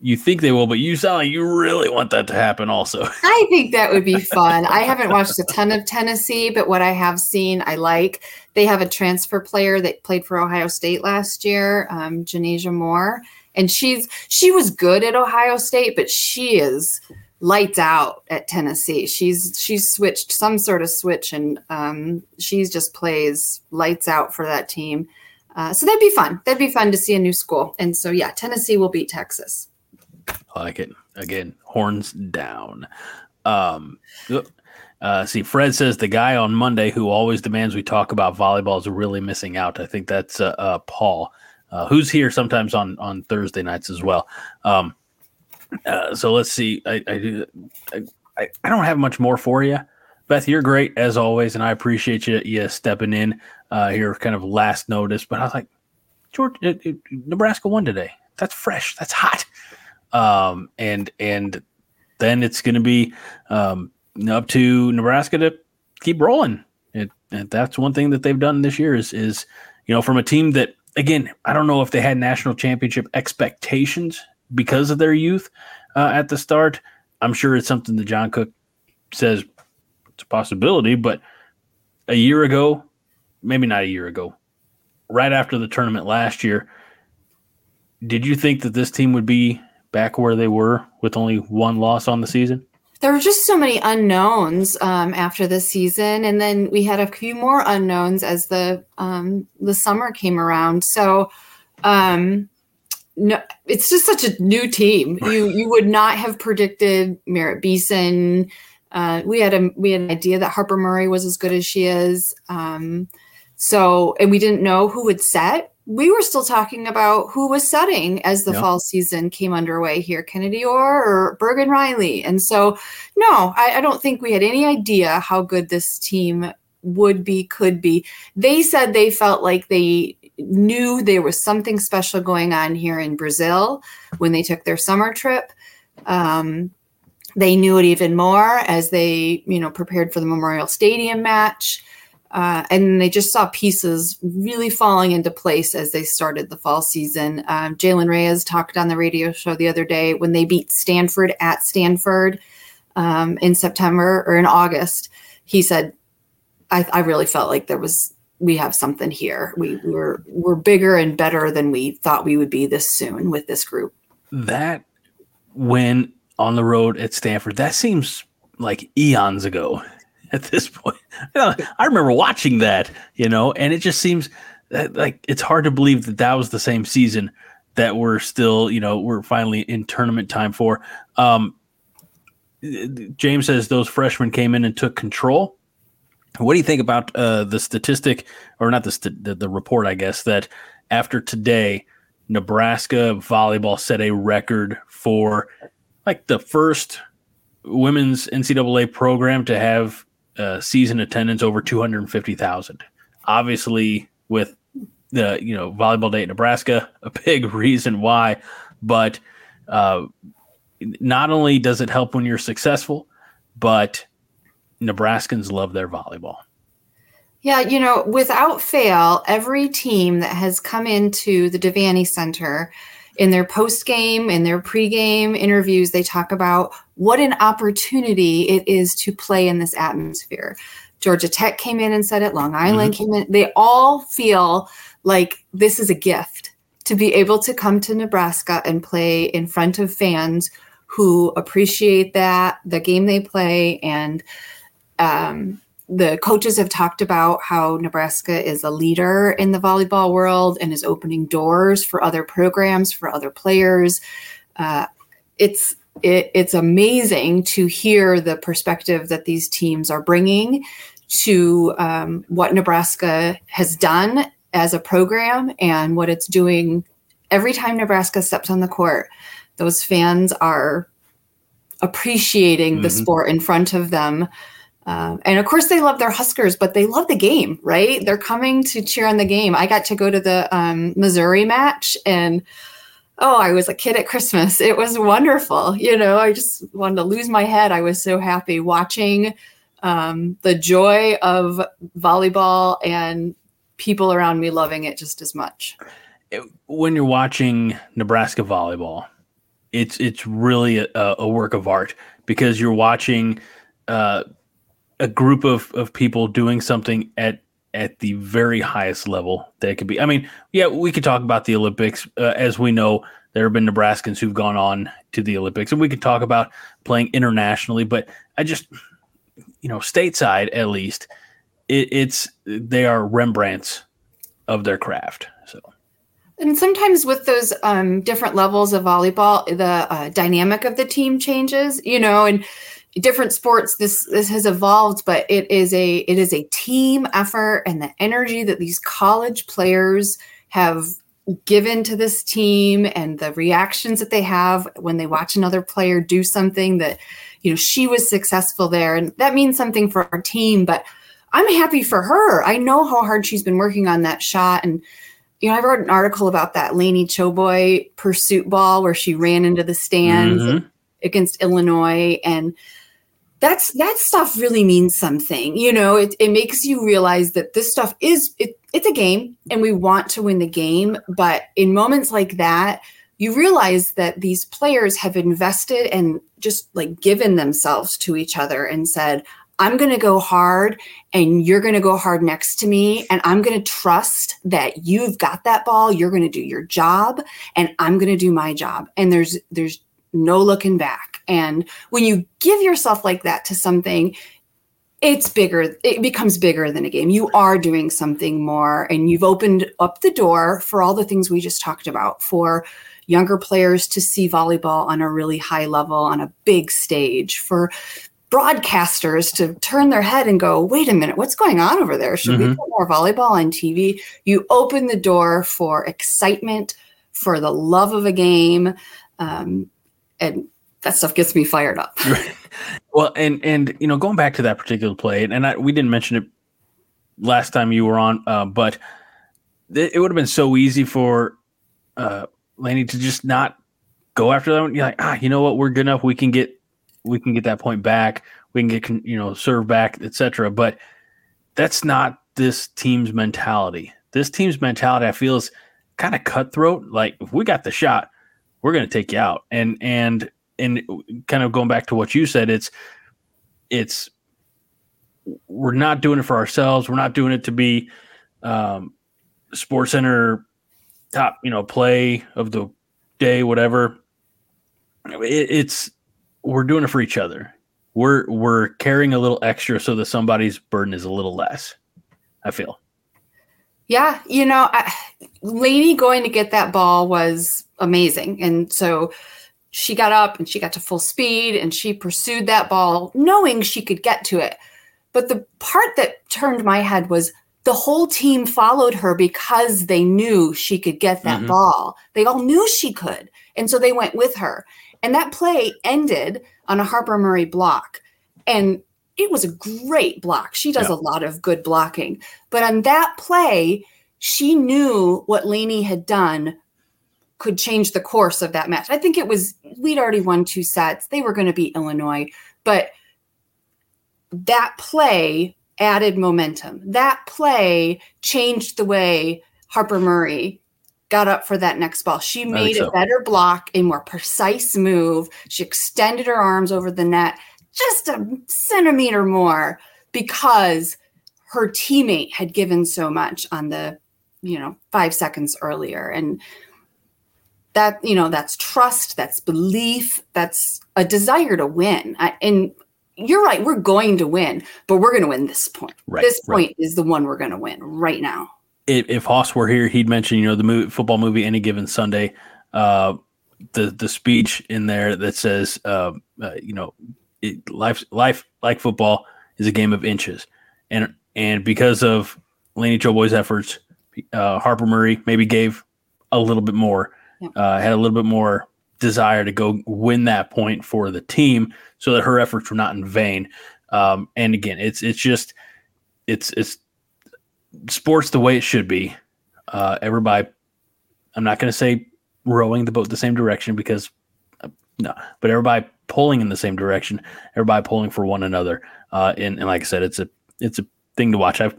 you think they will, but you sound like you really want that to happen also. I think that would be fun. I haven't watched a ton of Tennessee, but what I have seen, I like. They have a transfer player that played for Ohio State last year, um, Janasia Moore and she's she was good at Ohio State, but she is lights out at Tennessee. She's she's switched some sort of switch, and um, she's just plays lights out for that team. Uh, so that'd be fun. That'd be fun to see a new school. And so yeah, Tennessee will beat Texas. I like it. Again, horns down. Um, uh, see, Fred says the guy on Monday who always demands we talk about volleyball is really missing out. I think that's uh, uh, Paul uh, who's here sometimes on on Thursday nights as well. Um, uh, so let's see. I, I, I I don't have much more for you, Beth. You're great as always, and I appreciate you you stepping in uh, here, kind of last notice. But I was like, George, it, it, Nebraska won today. That's fresh. That's hot. Um, and and then it's going to be um, up to Nebraska to keep rolling. It, that's one thing that they've done this year is is you know from a team that again, I don't know if they had national championship expectations because of their youth uh, at the start. I'm sure it's something that John Cook says it's a possibility, but a year ago, maybe not a year ago, right after the tournament last year, did you think that this team would be back where they were with only one loss on the season? There were just so many unknowns um, after the season, and then we had a few more unknowns as the um, the summer came around. So, um, no, it's just such a new team. You you would not have predicted Merritt Beason. Uh, we had a we had an idea that Harper Murray was as good as she is. Um, so, and we didn't know who would set we were still talking about who was setting as the fall season came underway here Kennedy Orr or Bergen Reilly. And so, no, I, I, don't think we had any idea how good this team would be, could be. They said they felt like they knew there was something special going on here in Brazil when they took their summer trip. Um, they knew it even more as they, you know, prepared for the Memorial Stadium match. Uh, and they just saw pieces really falling into place as they started the fall season. Um, Jalen Reyes talked on the radio show the other day when they beat Stanford at Stanford um, in September or in August. He said, I, I, really felt like there was we have something here. We we're we're bigger and better than we thought we would be this soon with this group. That when on the road at Stanford, that seems like eons ago at this point. I remember watching that, you know, and it just seems like it's hard to believe that that was the same season that we're still, you know, we're finally in tournament time for. Um, James says those freshmen came in and took control. What do you think about uh, the statistic, or not the, st- the the report? I guess that after today, Nebraska volleyball set a record for like the first women's NCAA program to have uh, season attendance over 250,000. Obviously, with the you know volleyball day at Nebraska, a big reason why. But uh, not only does it help when you're successful, but Nebraskans love their volleyball. Yeah, you know, without fail, every team that has come into the Devaney Center in their post game, in their pre-game interviews, they talk about what an opportunity it is to play in this atmosphere. Georgia Tech came in and said it, Long Island mm-hmm. came in. They all feel like this is a gift to be able to come to Nebraska and play in front of fans who appreciate that, the game they play, and um, the coaches have talked about how Nebraska is a leader in the volleyball world and is opening doors for other programs, for other players. Uh, it's it, it's amazing to hear the perspective that these teams are bringing to um, what Nebraska has done as a program and what it's doing every time Nebraska steps on the court. Those fans are appreciating mm-hmm. the sport in front of them um, and of course, they love their Huskers, but they love the game, right? They're coming to cheer on the game. I got to go to the um, Missouri match, and oh, I was a kid at Christmas. It was wonderful. You know, I just wanted to lose my head. I was so happy watching um, the joy of volleyball and people around me loving it just as much. When you're watching Nebraska volleyball, it's it's really a, a work of art because you're watching. Uh, a group of, of people doing something at at the very highest level that could be. I mean, yeah, we could talk about the Olympics. Uh, as we know, there have been Nebraskans who've gone on to the Olympics, and we could talk about playing internationally. But I just, you know, stateside at least, it, it's they are Rembrandts of their craft. So. And sometimes with those um, different levels of volleyball, the uh, dynamic of the team changes, you know, and different sports this this has evolved but it is a it is a team effort and the energy that these college players have given to this team and the reactions that they have when they watch another player do something that you know she was successful there. And that means something for our team but i'm happy for her. I know how hard she's been working on that shot. And you know i wrote an article about that Laney choboy pursuit ball where she ran into the stands mm-hmm. against illinois. And that's that stuff really means something you know it, it makes you realize that this stuff is it, it's a game and we want to win the game but in moments like that you realize that these players have invested and just like given themselves to each other and said i'm going to go hard and you're going to go hard next to me and i'm going to trust that you've got that ball you're going to do your job and i'm going to do my job and there's there's no looking back. And when you give yourself like that to something, it's bigger, it becomes bigger than a game. You are doing something more, and you've opened up the door for all the things we just talked about for younger players to see volleyball on a really high level, on a big stage, for broadcasters to turn their head and go, wait a minute, what's going on over there? Should mm-hmm. we put more volleyball on TV? You open the door for excitement, for the love of a game. Um, and that stuff gets me fired up. well, and and you know, going back to that particular play, and I, we didn't mention it last time you were on, uh, but it, it would have been so easy for uh, Laney to just not go after that one. You're like, ah, you know what? We're good enough. We can get we can get that point back. We can get you know serve back, etc. But that's not this team's mentality. This team's mentality, I feel, is kind of cutthroat. Like if we got the shot, we're going to take you out. And and and kind of going back to what you said, it's it's we're not doing it for ourselves. We're not doing it to be um, Sports Center top, you know, play of the day, whatever. It, it's we're doing it for each other. We're we're carrying a little extra so that somebody's burden is a little less. I feel. Yeah, you know, I, Laney going to get that ball was amazing, and so she got up and she got to full speed and she pursued that ball, knowing she could get to it. But the part that turned my head was the whole team followed her because they knew she could get that mm-hmm. ball. They all knew she could. And so they went with her. And that play ended on a Harper Murray block. And it was a great block. She does yeah. a lot of good blocking. But on that play, she knew what Laney had done could change the course of that match. I think it was, we'd already won two sets. They were going to beat Illinois. But that play added momentum. That play changed the way Harper Murray got up for that next ball. She made so. a better block, a more precise move. She extended her arms over the net just a centimeter more because her teammate had given so much on the, you know, five seconds earlier. And that, you know, that's trust, that's belief, that's a desire to win. I, and you're right. We're going to win, but we're going to win this point. Right, this point right. is the one we're going to win right now. If, if Hoss were here, he'd mention, you know, the movie, football movie, any given Sunday, uh, the the speech in there that says, uh, uh, you know, it, life life like football is a game of inches, and and because of Laney Choboy's efforts, uh, Harper Murray maybe gave a little bit more, yeah. uh, had a little bit more desire to go win that point for the team so that her efforts were not in vain. Um, and again, it's it's just it's it's sports the way it should be. Uh, everybody, I'm not going to say rowing the boat the same direction because uh, no, but everybody pulling in the same direction. Everybody pulling for one another. Uh, and, and like I said, it's a it's a thing to watch. I've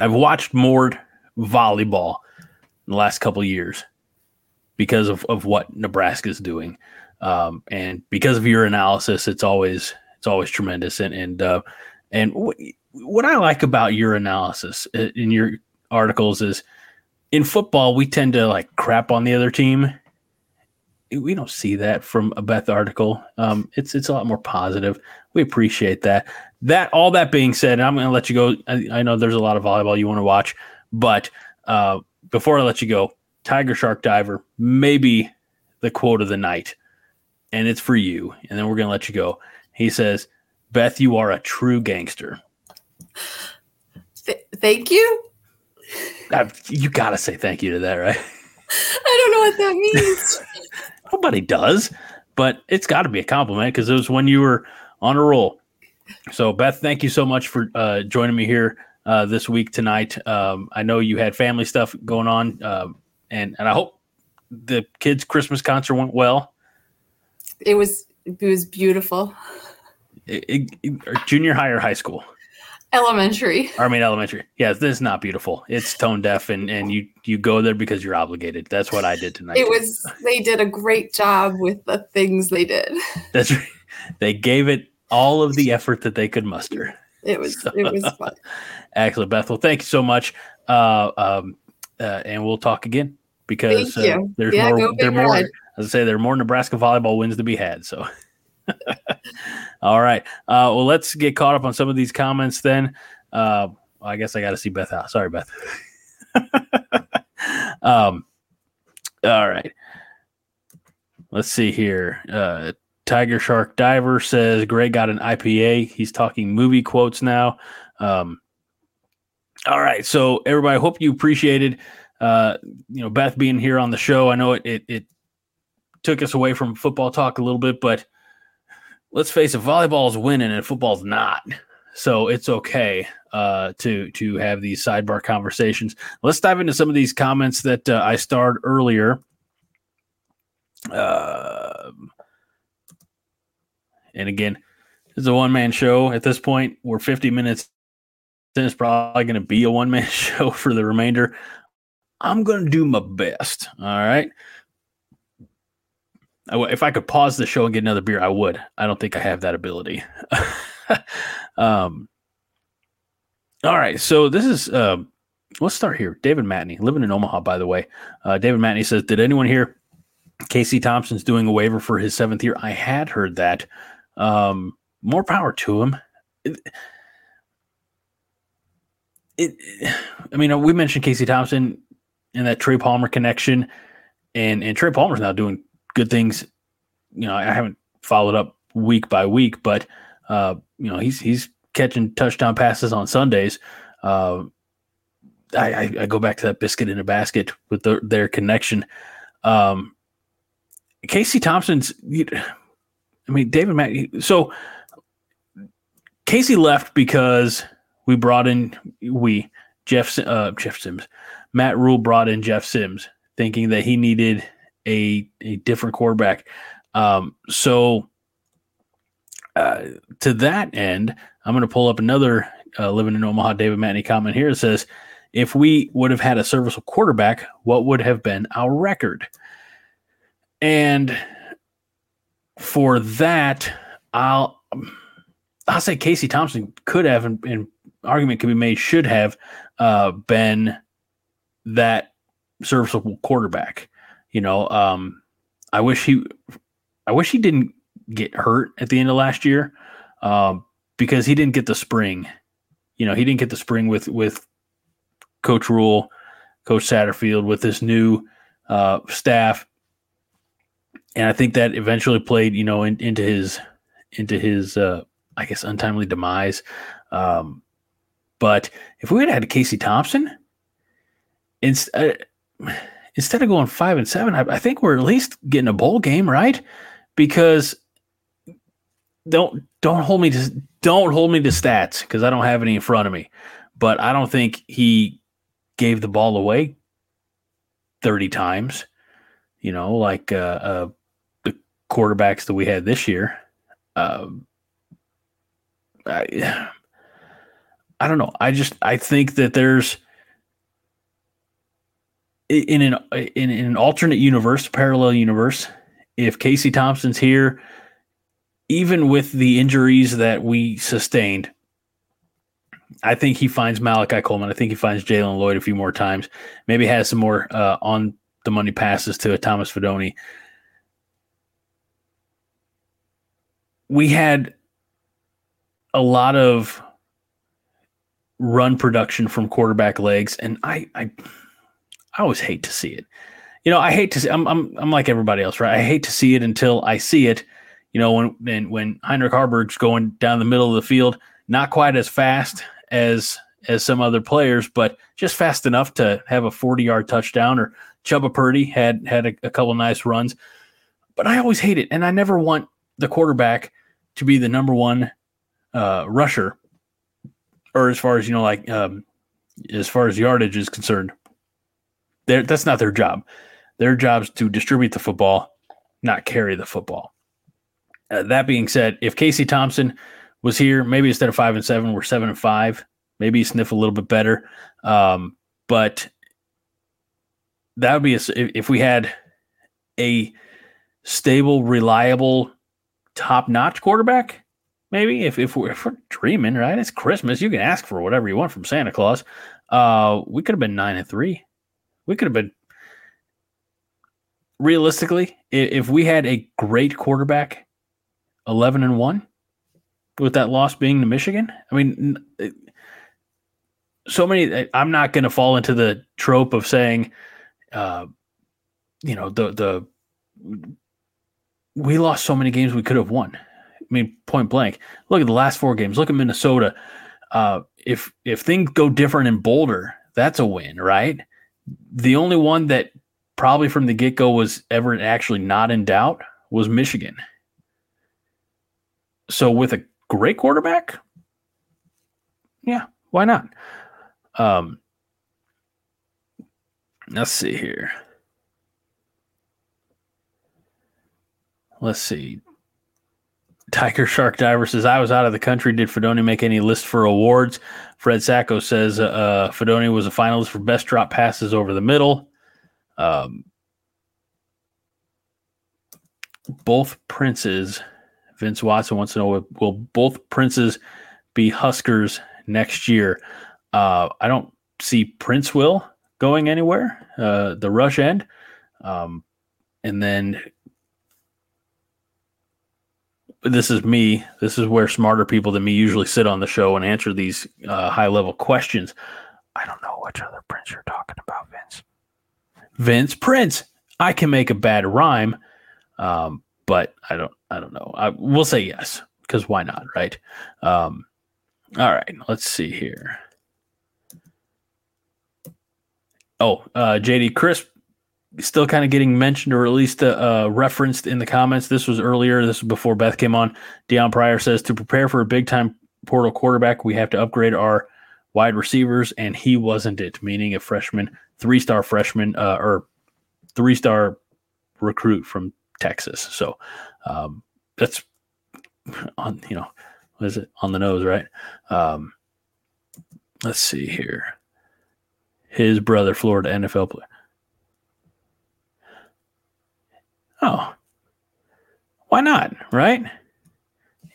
I've watched more volleyball in the last couple years because of, of what Nebraska is doing. Um, and because of your analysis, it's always it's always tremendous. And and uh, and w- what I like about your analysis uh, in your articles is in football we tend to like crap on the other team. We don't see that from a Beth article. Um, it's it's a lot more positive. We appreciate that. That all that being said, I'm going to let you go. I, I, know there's a lot of volleyball you want to watch, but uh, before I let you go, Tiger Shark Diver, maybe the quote of the night. And it's for you. And then we're going to let you go. He says, Beth, you are a true gangster. Th- thank you. I, you got to say thank you to that, right? I don't know what that means. Nobody does, but it's got to be a compliment because it was when you were on a roll. So, Beth, thank you so much for uh, joining me here uh, this week tonight. Um, I know you had family stuff going on. Um, and and I hope the kids' Christmas concert went well. It was it was beautiful. It, it, junior high or high school? Elementary. I mean elementary. Yeah, this is not beautiful. It's tone deaf, and and you you go there because you're obligated. That's what I did tonight. It was. They did a great job with the things they did. That's right. They gave it all of the effort that they could muster. It was. So, it was fun. Excellent, Bethel. Thank you so much. Uh, um, uh, and we'll talk again because uh, there's yeah, more. There more. As I say, there are more Nebraska volleyball wins to be had. So, all right. Uh, well, let's get caught up on some of these comments then. Uh, I guess I got to see Beth out. Sorry, Beth. um, all right. Let's see here. Uh, Tiger Shark Diver says Greg got an IPA. He's talking movie quotes now. Um, all right. So everybody, hope you appreciated uh, you know, Beth being here on the show. I know it, it, it took us away from football talk a little bit, but let's face it, volleyball is winning and football's not. So it's okay uh, to to have these sidebar conversations. Let's dive into some of these comments that uh, I starred earlier. Uh, and again, it's a one man show. At this point, we're 50 minutes It's probably going to be a one man show for the remainder. I'm going to do my best. All right. If I could pause the show and get another beer, I would. I don't think I have that ability. um, all right. So this is, uh, let's start here. David Matney, living in Omaha, by the way. Uh, David Matney says, Did anyone hear Casey Thompson's doing a waiver for his seventh year? I had heard that. Um, more power to him. It, it, I mean, we mentioned Casey Thompson and that Trey Palmer connection, and and Trey Palmer's now doing good things. You know, I haven't followed up week by week, but uh, you know, he's he's catching touchdown passes on Sundays. Uh, I, I, I, go back to that biscuit in a basket with the, their connection. Um, Casey Thompson's, I mean, David Matt. So Casey left because we brought in we Jeff uh, Jeff Sims, Matt Rhule brought in Jeff Sims, thinking that he needed a a different quarterback. Um, so uh, to that end, I'm going to pull up another uh, living in Omaha David Matney comment here. It says, "If we would have had a serviceable quarterback, what would have been our record?" And for that, I'll I'll say Casey Thompson could have, and, and argument could be made, should have uh, been that serviceable quarterback. You know, um, I wish he, I wish he didn't get hurt at the end of last year, um, because he didn't get the spring. You know, he didn't get the spring with with Coach Rhule, Coach Satterfield, with this new uh, staff, and I think that eventually played, you know, in, into his into his uh, I guess, untimely demise. Um, but if we had had Casey Thompson, uh, instead of going five and seven, I, I, think we're at least getting a bowl game, right? Because don't don't hold me to don't hold me to stats because I don't have any in front of me. But I don't think he gave the ball away thirty times. You know, like uh, uh, the quarterbacks that we had this year. Um, I, I don't know. I just I think that there's in an in, in an alternate universe, parallel universe, if Casey Thompson's here, even with the injuries that we sustained, I think he finds Malachi Coleman. I think he finds Jaylen Lloyd a few more times. Maybe has some more uh, on the money passes to Thomas Fidone. We had a lot of run production from quarterback legs, and I, I, I always hate to see it. You know, I hate to see. I'm, I'm, I'm like everybody else, right? I hate to see it until I see it. You know, when when Heinrich Haarberg's going down the middle of the field, not quite as fast as as some other players, but just fast enough to have a 40 yard touchdown. Or Chubba Purdy had had a, a couple nice runs, but I always hate it, and I never want the quarterback to be the number one uh, rusher, or as far as you know, like um, as far as yardage is concerned, that's not their job. Their job is to distribute the football, not carry the football. Uh, that being said, if Casey Thompson was here, maybe instead of five and seven, we're seven and five. Maybe sniff a little bit better. Um, but that would be a, if we had a stable, reliable, top notch quarterback maybe if, if, we're, if we're dreaming, right? It's Christmas. You can ask for whatever you want from Santa Claus. Uh, we could have been nine and three. We could have been realistically, if we had a great quarterback, eleven and one, with that loss being to Michigan. I mean, so many. I'm not going to fall into the trope of saying, uh, you know, the the we lost so many games we could have won. I mean, point blank. Look at the last four games. Look at Minnesota. Uh, if if things go different in Boulder, that's a win, right? The only one that probably from the get go was ever actually not in doubt was Michigan. So with a great quarterback, yeah, why not? Um, let's see here. Let's see. Tiger Shark Diver says, I was out of the country. Did Fidone make any list for awards? Fred Sacco says, uh, Fidone was a finalist for best drop passes over the middle. Um, both princes, Vince Watson wants to know, will both princes be Huskers next year? Uh, I don't see Prince Will going anywhere. Uh, the rush end. Um, and then this is me. This is where smarter people than me usually sit on the show and answer these uh, high level questions. I don't know which other Prince you're talking about, Vince. Vince Prince. I can make a bad rhyme, um, but I don't. I don't know. I will say yes because why not, right? Um, all right. Let's see here. Oh, uh, JD Crisp still kind of getting mentioned or at least uh, uh, referenced in the comments. This was earlier. This was before Beth came on. Dion Pryor says to prepare for a big time portal quarterback, we have to upgrade our wide receivers, and he wasn't it. Meaning a freshman, three star freshman, uh, or three star recruit from Texas. So um, that's on you know what is it on the nose, right? Um, let's see here. His brother, Florida NFL player. Oh, why not? Right?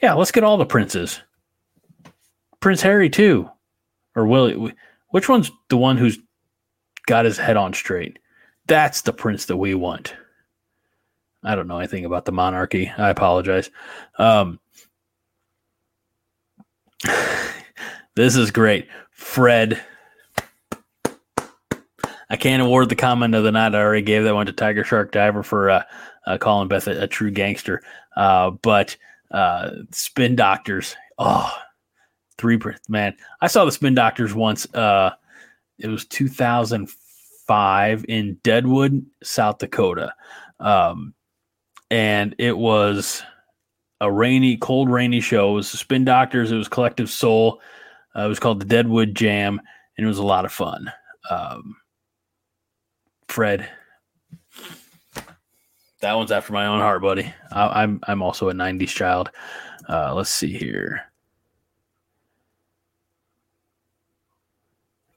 Yeah, let's get all the princes. Prince Harry too, or Willie. Which one's the one who's got his head on straight? That's the prince that we want. I don't know anything about the monarchy. I apologize. Um, this is great, Fred. I can't award the comment of the night. I already gave that one to Tiger Shark Diver for uh, uh, calling Beth a, a true gangster. Uh, but uh, Spin Doctors, oh, three man. I saw the Spin Doctors once. Uh, it was 2005 in Deadwood, South Dakota, um, and it was a rainy, cold, rainy show. It was Spin Doctors. It was Collective Soul. Uh, it was called the Deadwood Jam, and it was a lot of fun. Um, Fred, that one's after my own heart, buddy. I, am I'm, I'm also a '90s child. Uh, let's see here.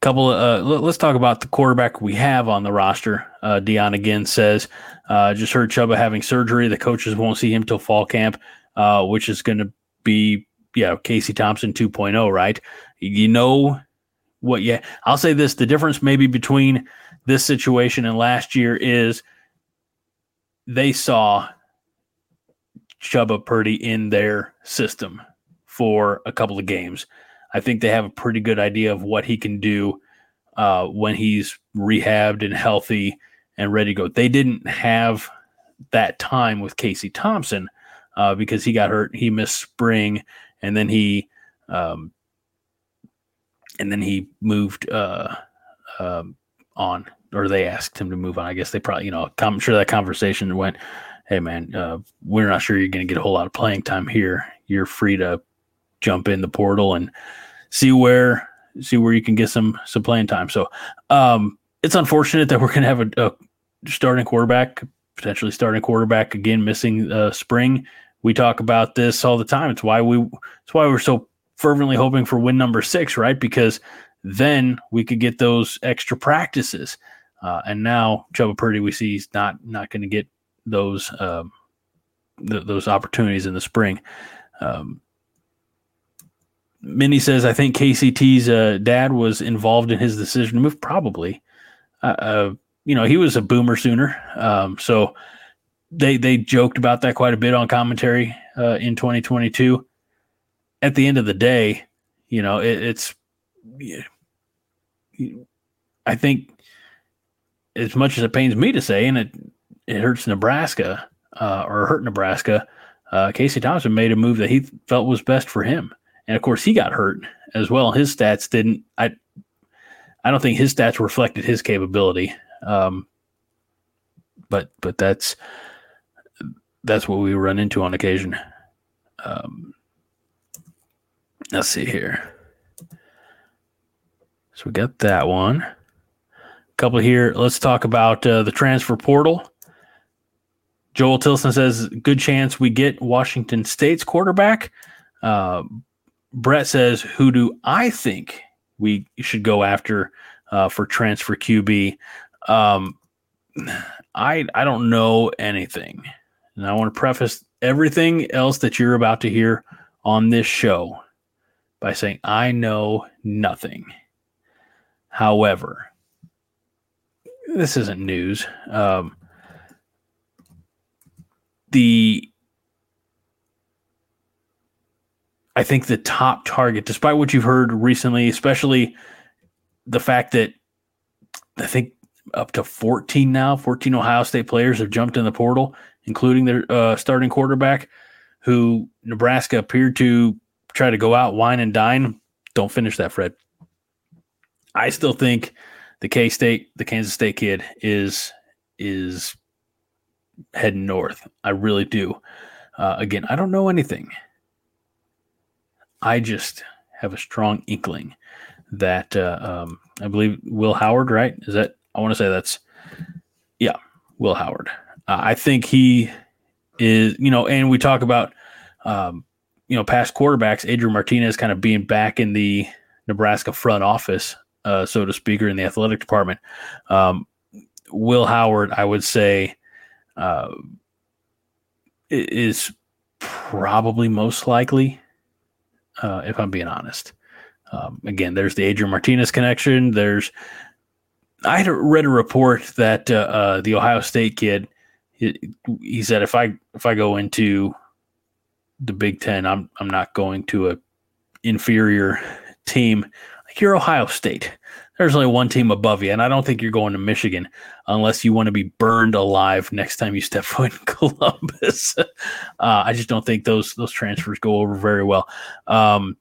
Couple of, uh, let's talk about the quarterback we have on the roster. Uh, Dion again says, uh, just heard Chubba having surgery. The coaches won't see him till fall camp, uh, which is going to be, yeah, Casey Thompson 2.0, right? You know what? Yeah, I'll say this: the difference maybe between this situation and last year is they saw Chubba Purdy in their system for a couple of games. I think they have a pretty good idea of what he can do uh, when he's rehabbed and healthy and ready to go. They didn't have that time with Casey Thompson uh, because he got hurt. He missed spring, and then he um, and then he moved uh, um, on or they asked him to move on. I guess they probably, you know, I'm sure that conversation went, "Hey, man, uh, we're not sure you're going to get a whole lot of playing time here. You're free to jump in the portal and see where see where you can get some some playing time." So, um, it's unfortunate that we're going to have a, a, starting quarterback, potentially starting quarterback again, missing uh, spring. We talk about this all the time. It's why we it's why we're so fervently hoping for win number six, right? Because then we could get those extra practices. Uh, and now Chubba Purdy, we see he's not not going to get those um, th- those opportunities in the spring. Um, Minnie says, I think KCT's uh, dad was involved in his decision to move. Probably, uh, uh, you know, he was a boomer sooner, um, so they they joked about that quite a bit on commentary uh, in 2022. At the end of the day, you know, it, it's. I think as much as it pains me to say, and it it hurts Nebraska uh, or hurt Nebraska, uh, Casey Thompson made a move that he felt was best for him, and of course he got hurt as well. His stats didn't. I I don't think his stats reflected his capability. Um, but but that's that's what we run into on occasion. Um, let's see here. So we got that one couple here. Let's talk about uh, the transfer portal. Joel Tilson says, good chance we get Washington State's quarterback. Uh, Brett says, who do I think we should go after uh, for transfer QB? Um, I I don't know anything, and I want to preface everything else that you're about to hear on this show by saying I know nothing. However, this isn't news. Um, the I think the top target, despite what you've heard recently, especially the fact that I think up to 14 now, 14 Ohio State players have jumped in the portal, including their uh, starting quarterback, who Nebraska appeared to try to go out, wine and dine. Don't finish that, Fred. I still think the K State, the Kansas State kid is is heading north. I really do. Uh, again, I don't know anything. I just have a strong inkling that uh, um, I believe Will Howard, right? Is that I want to say that's yeah, Will Howard. Uh, I think he is, you know, and we talk about um, you know past quarterbacks, Adrian Martinez kind of being back in the Nebraska front office, uh, so to speak, or in the athletic department. Um, Will Howard, I would say, uh, is probably most likely, uh, if I'm being honest. Um, again, there's the Adrian Martinez connection. There's I had read a report that uh, uh, the Ohio State kid he, he, said if I if I go into the Big Ten, I'm I'm not going to a inferior team like you're Ohio State. There's only one team above you, and I don't think you're going to Michigan unless you want to be burned alive next time you step foot in Columbus. uh, I just don't think those those transfers go over very well. Um,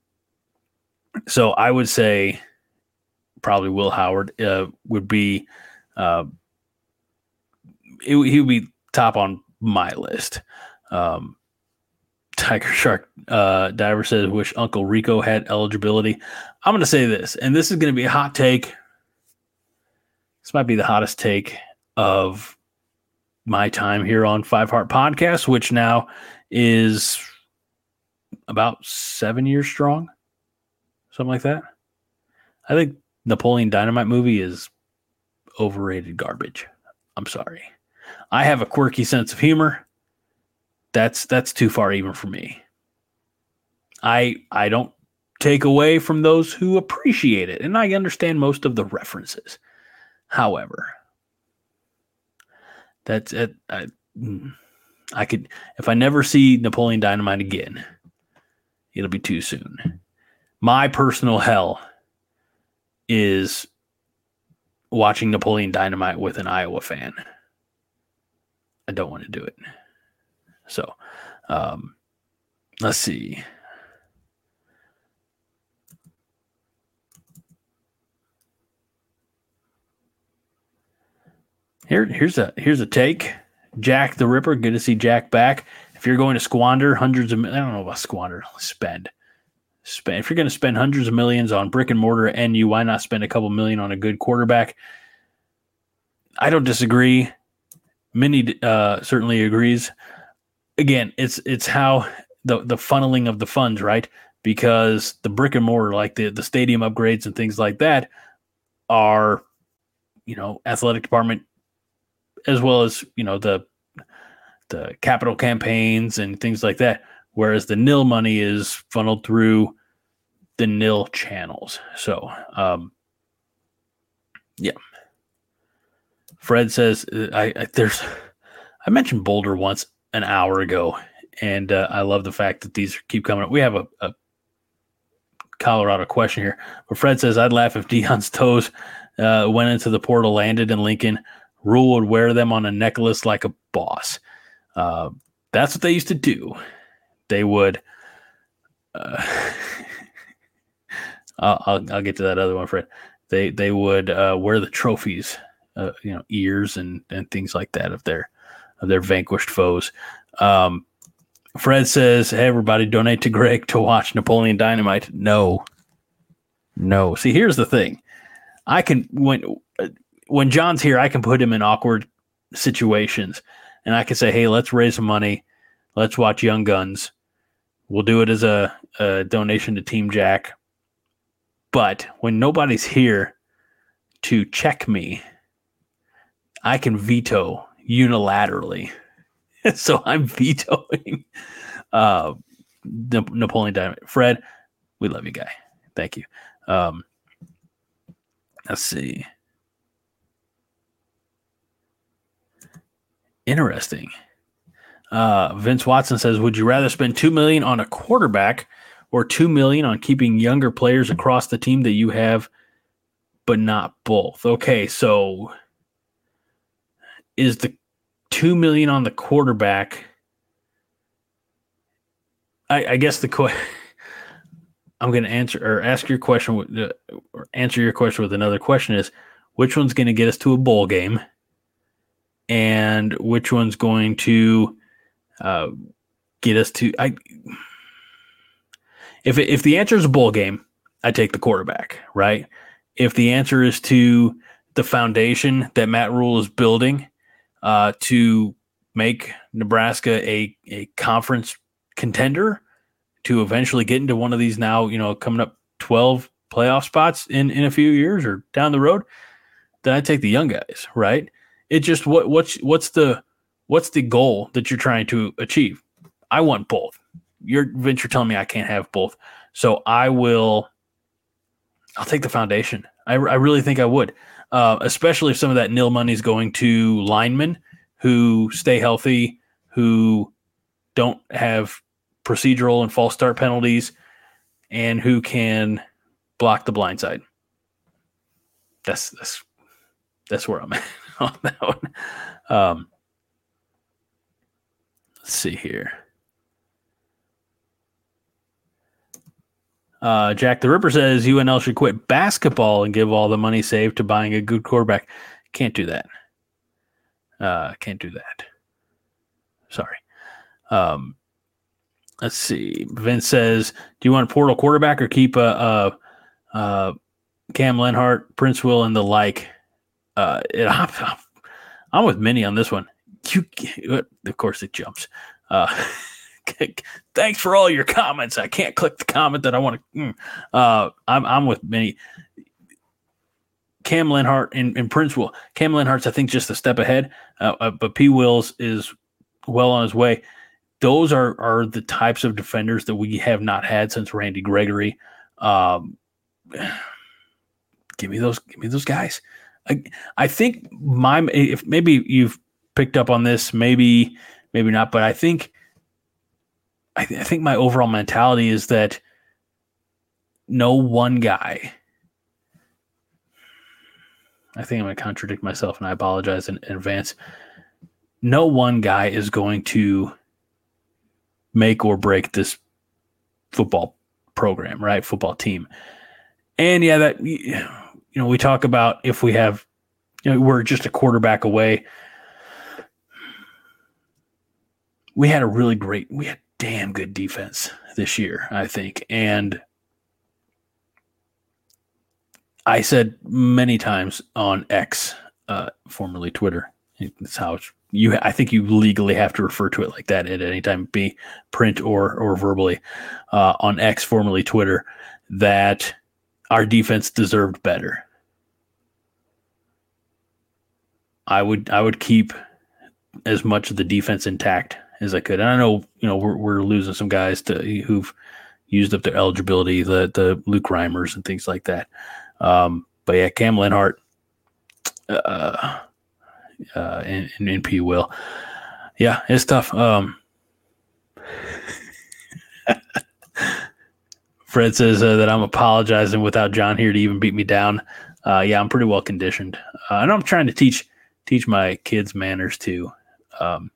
so I would say probably Will Howard uh, would be uh, he, he, would be top on my list. Um, Tiger Shark uh, Diver says, "Wish Uncle Rico had eligibility." I'm going to say this, and this is going to be a hot take. This might be the hottest take of my time here on Five Heart Podcast, which now is about seven years strong, something like that. I think Napoleon Dynamite movie is overrated garbage. I'm sorry. I have a quirky sense of humor. That's that's too far even for me. I I don't take away from those who appreciate it, and I understand most of the references. However, that's it. I, mm, I could if I never see Napoleon Dynamite again, it'll be too soon. My personal hell is watching Napoleon Dynamite with an Iowa fan. I don't want to do it. So, um, let's see. Here, here's a here's a take. Jack the Ripper. Good to see Jack back. If you're going to squander hundreds of, I don't know about squander, spend spend if you're going to spend hundreds of millions on brick and mortar and you why not spend a couple million on a good quarterback i don't disagree Minnie uh, certainly agrees again it's it's how the the funneling of the funds right because the brick and mortar like the the stadium upgrades and things like that are you know athletic department as well as you know the the capital campaigns and things like that whereas the nil money is funneled through the nil channels. So, um, yeah. Fred says, uh, I, I, there's, I mentioned Boulder once an hour ago, and uh, I love the fact that these keep coming up. We have a, a Colorado question here, but Fred says, I'd laugh if Deion's toes uh, went into the portal, landed in Lincoln. Rhule would wear them on a necklace like a boss. Uh, that's what they used to do. They would. Uh, I'll, I'll, I'll get to that other one, Fred. They they would uh, wear the trophies, uh, you know, ears and and things like that of their of their vanquished foes. Um, Fred says, "Hey, everybody, donate to Greg to watch Napoleon Dynamite." No, no. See, here's the thing: I can when when Jon's here, I can put him in awkward situations. and I can say, hey, let's raise some money, let's watch Young Guns. We'll do it as a, a donation to Team Jack. But when nobody's here to check me, I can veto unilaterally. so I'm vetoing uh, Napoleon Dynamite. Fred, we love you, guy. Thank you. Um, let's see. Interesting. Uh, Vince Watson says, "Would you rather spend two million on a quarterback or two million on keeping younger players across the team that you have, but not both?" Okay, so is the two million on the quarterback? I, I guess the question. I'm going to answer or ask your question with, or answer your question with another question is which one's going to get us to a bowl game and which one's going to uh, get us to I if if the answer is a bowl game, I take the quarterback, right? If the answer is to the foundation that Matt Rhule is building uh, to make Nebraska a a conference contender to eventually get into one of these now, you know, coming up 12 playoff spots in in a few years or down the road, then I take the young guys, right? It just what what's what's the what's the goal that you're trying to achieve? I want both. You're Vince, you're telling me I can't have both. So I will I'll take the foundation. I, I really think I would. Uh, especially if some of that nil money is going to linemen who stay healthy, who don't have procedural and false start penalties, and who can block the blind side. That's that's that's where I'm at. on that one. Um, let's see here. Uh, Jack the Ripper says UNL should quit basketball and give all the money saved to buying a good quarterback. Can't do that. Uh, can't do that. Sorry. Um, let's see. Vince says, "Do you want a portal quarterback or keep a, a, a Cam Lenhardt, Prince Will, and the like?" Uh, it, I'm, I'm, with Minnie on this one. You, of course, it jumps. Uh, thanks for all your comments. I can't click the comment that I want to. Mm. Uh, I'm, I'm with Minnie. Cam Lenhardt and, and Princewill. Cam Lenhardt's, I think, just a step ahead, uh, uh, but P. Wills is well on his way. Those are are the types of defenders that we have not had since Randy Gregory. Um, give me those, give me those guys. I, I think my if maybe you've picked up on this, maybe maybe not, but I think I, th- I think my overall mentality is that no one guy. I think I'm going to contradict myself, and I apologize in, in advance. No one guy is going to make or break this football program, right? Football team. And yeah, that you know, we talk about if we have, you know, we're just a quarterback away. We had a really great, we had damn good defense this year, I think. And I said many times on X, uh, formerly Twitter, it's how it's, you, I think you legally have to refer to it like that at any time, be print or, or verbally, uh, on X, formerly Twitter, that our defense deserved better. I would I would keep as much of the defense intact as I could. And I know you know we're we're losing some guys to who've used up their eligibility, the the Luke Reimers and things like that. Um, but yeah, Cam Lenhardt, uh, uh, and, and, and P. Will, yeah, it's tough. Um, Fred says uh, that I'm apologizing without Jon here to even beat me down. Uh, yeah, I'm pretty well conditioned. Uh, and I'm trying to teach teach my kids manners too. Um,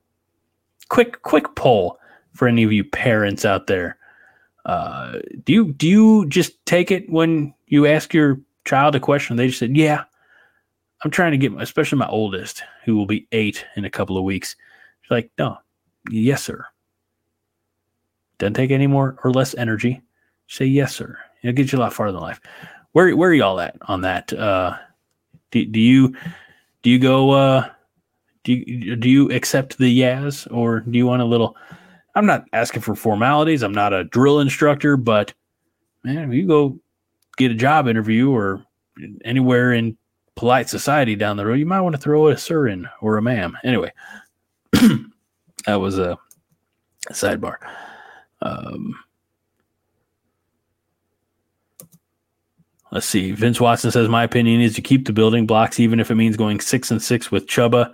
quick quick poll for any of you parents out there. Uh, do you do you just take it when you ask your child a question? They just said, "Yeah." I'm trying to get, especially my oldest, who will be eight in a couple of weeks. She's like, "No, yes, sir." Doesn't take any more or less energy say yes, sir. It'll get you a lot farther in life. Where where are y'all at on that? Uh, do, do you do you go uh, Do you do you accept the yes, or do you want a little? I'm not asking for formalities. I'm not a drill instructor, but man, if you go get a job interview or anywhere in polite society down the road, you might want to throw a sir in or a ma'am. Anyway, that was a, sidebar. Um, let's see. Vince Watson says, My opinion is to keep the building blocks, even if it means going six and six with Chubba,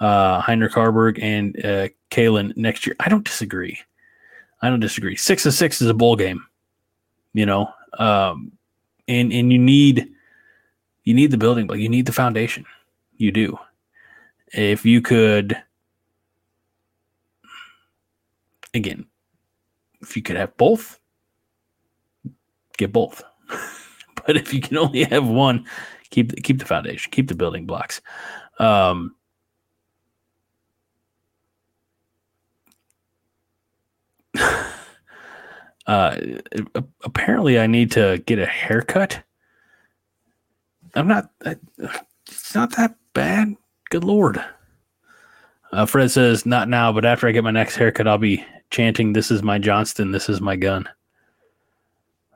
uh, Heinrich Haarberg, and uh, Kaelin next year. I don't disagree. I don't disagree. Six and six is a bowl game, you know, um, and and you need you need the building, but you need the foundation. You do. If you could, again, if you could have both, get both. but if you can only have one, keep keep the foundation, keep the building blocks. Um, uh, apparently, I need to get a haircut. I'm not. It's not that bad. Good lord. Uh, Fred says, "Not now, but after I get my next haircut, I'll be chanting, "This is my Johnston. This is my gun."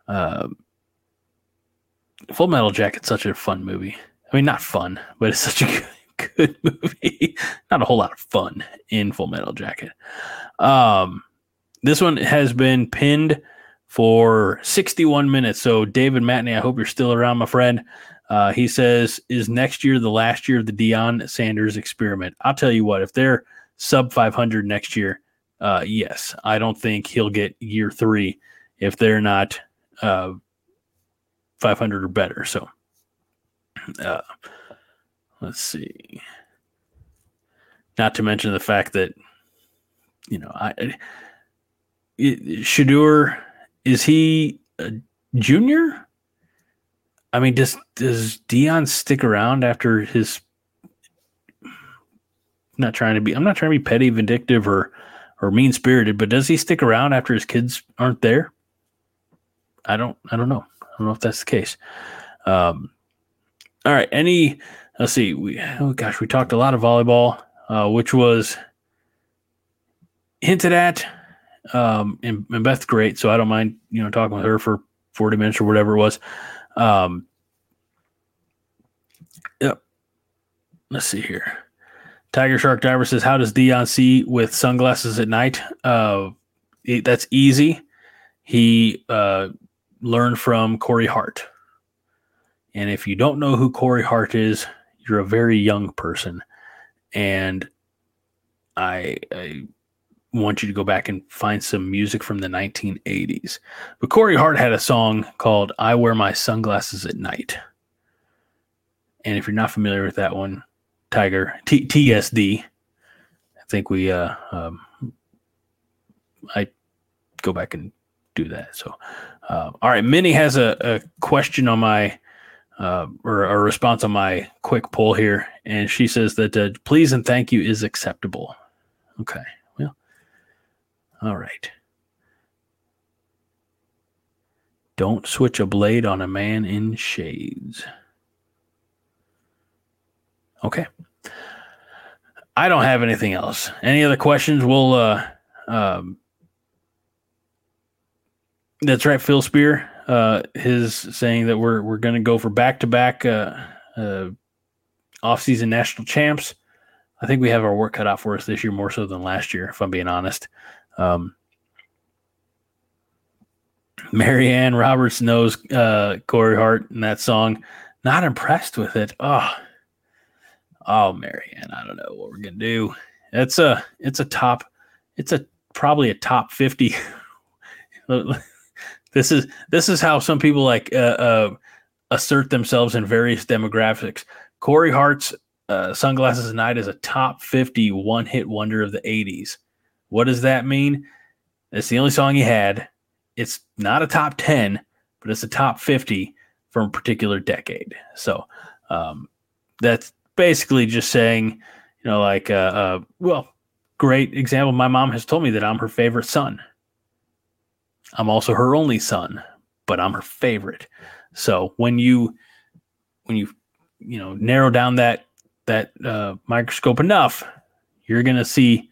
Uh, Full Metal Jacket's such a fun movie. I mean, not fun, but it's such a good, good movie. not a whole lot of fun in Full Metal Jacket. Um, this one has been pinned for 61 minutes. So, David Matney, I hope you're still around, my friend. Uh, he says, Is next year the last year of the Deion Sanders experiment? I'll tell you what, if they're sub 500 next year, uh, yes, I don't think he'll get year three if they're not uh, 500 or better. So, uh, let's see. Not to mention the fact that, you know, I, it, Shedeur, is he a junior? I mean, does does Deion stick around after his? Not trying to be. I'm not trying to be petty, vindictive, or or mean spirited, but does he stick around after his kids aren't there? I don't. I don't know. I don't know if that's the case. Um, all right. Any? Let's see. We oh gosh, we talked a lot of volleyball, uh, which was hinted at. Um, and, and Beth's great, so I don't mind you know talking with her for 40 minutes or whatever it was. Um, yep. Let's see here. Tiger Shark Diver says, "How does Deion see with sunglasses at night?" Uh, it, that's easy. He uh, learned from Corey Hart, and if you don't know who Corey Hart is, you're a very young person, and I, I want you to go back and find some music from the 1980s. But Corey Hart had a song called I Wear My Sunglasses at Night. And if you're not familiar with that one, Tiger, T- TSD, I think we, uh, um, I go back and do that. So, uh, all right, Minnie has a, a question on my, uh, or a response on my quick poll here. And she says that uh, please and thank you is acceptable. Okay. All right. Don't switch a blade on a man in shades. Okay. I don't have anything else. Any other questions? We'll uh um that's right, Phil Spear. Uh his saying that we're we're gonna go for back to back uh uh off season national champs. I think we have our work cut out for us this year more so than last year, if I'm being honest. Um, Marianne Roberts knows uh, Corey Hart in that song. Not impressed with it. Oh, oh, Marianne, I don't know what we're gonna do. It's a, it's a top, it's a probably a top fifty. this is this is how some people like uh, uh, assert themselves in various demographics. Corey Hart's uh, "Sunglasses at Night" is a top fifty one hit wonder of the '80s. What does that mean? It's the only song he had. It's not a top 10, but it's a top 50 from a particular decade. So um, that's basically just saying, you know, like, uh, uh, well, great example. My mom has told me that I'm her favorite son. I'm also her only son, but I'm her favorite. So when you, when you, you know, narrow down that that uh, microscope enough, you're to see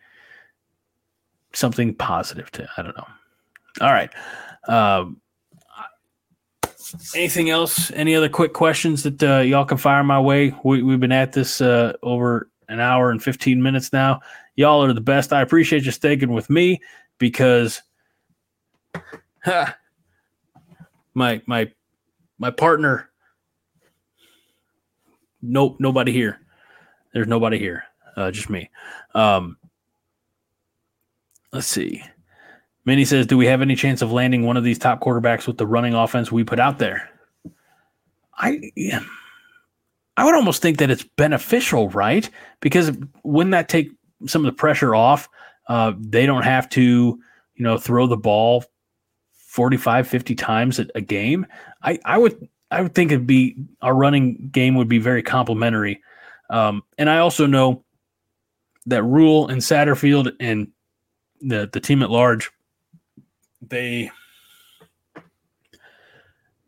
something positive to. I don't know. All right. Um, anything else? Any other quick questions that uh, y'all can fire my way? We, have been at this uh, over an hour and 15 minutes now. Y'all are the best. I appreciate you sticking with me because ha, my my my partner. Nope, nobody here. There's nobody here. Uh, just me. Um, let's see. Minnie says, "Do we have any chance of landing one of these top quarterbacks with the running offense we put out there?" I, I would almost think that it's beneficial, right? Because wouldn't that take some of the pressure off? Uh, they don't have to, you know, throw the ball 45, 50 times a, a game. I, I would, I would think it'd be our running game would be very complimentary. Um, and I also know that Rhule and Satterfield and the the team at large they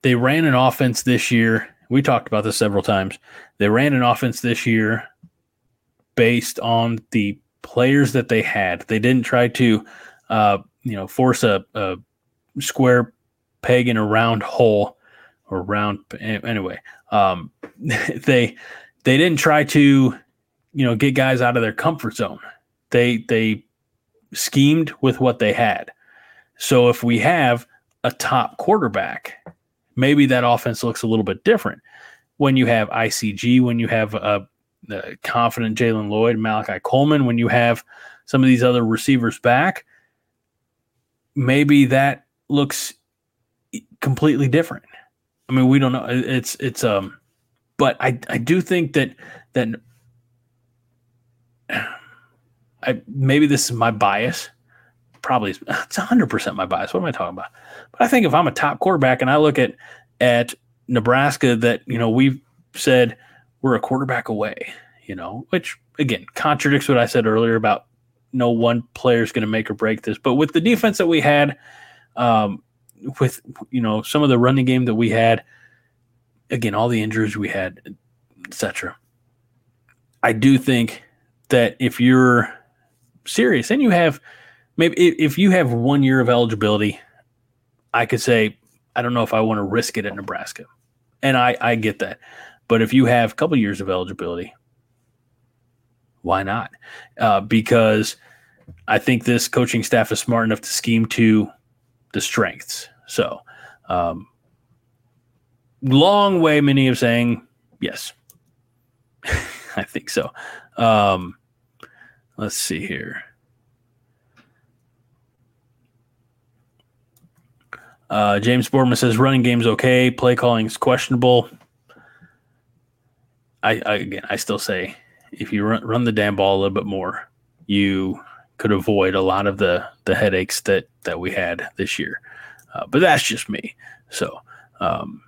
they ran an offense this year. We talked about this several times. They ran an offense this year based on the players that they had. They didn't try to, uh, you know, force a, a, square peg in a round hole or round. Anyway, um, they they didn't try to, you know, get guys out of their comfort zone. They they schemed with what they had. So if we have a top quarterback, maybe that offense looks a little bit different. When you have ICG, when you have a, a confident Jaylen Lloyd, Malachi Coleman, when you have some of these other receivers back, maybe that looks completely different. I mean, we don't know. It's it's um, but I I do think that that I maybe this is my bias probably it's 100% my bias. What am I talking about? But I think if I'm a top quarterback and I look at at Nebraska that, you know, we've said we're a quarterback away, you know, which again contradicts what I said earlier about no one player is going to make or break this. But with the defense that we had, um, with you know some of the running game that we had, again all the injuries we had, etc. I do think that if you're serious and you have maybe if you have one year of eligibility, I could say, I don't know if I want to risk it at Nebraska. And I, I get that. But if you have a couple years of eligibility, why not? Uh, because I think this coaching staff is smart enough to scheme to the strengths. So, um, long way, many of saying yes. I think so. Um, let's see here. Uh, James Boardman says running game's okay, play calling is questionable. I, I, again, I still say if you run, run the damn ball a little bit more, you could avoid a lot of the the headaches that that we had this year. Uh, but that's just me. So, um,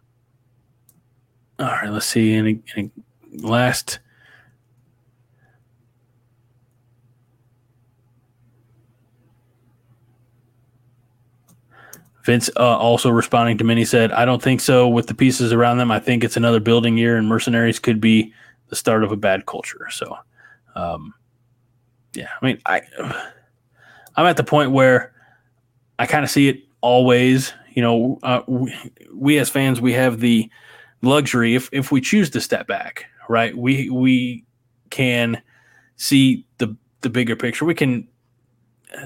all right, let's see. Any, any last Vince uh, also responding to Minnie said, I don't think so with the pieces around them. I think it's another building year, and mercenaries could be the start of a bad culture. So, um, yeah, I mean, I, I'm at the point where I kind of see it always. You know, uh, we, we as fans, we have the luxury if if we choose to step back, right? We we can see the the bigger picture. We can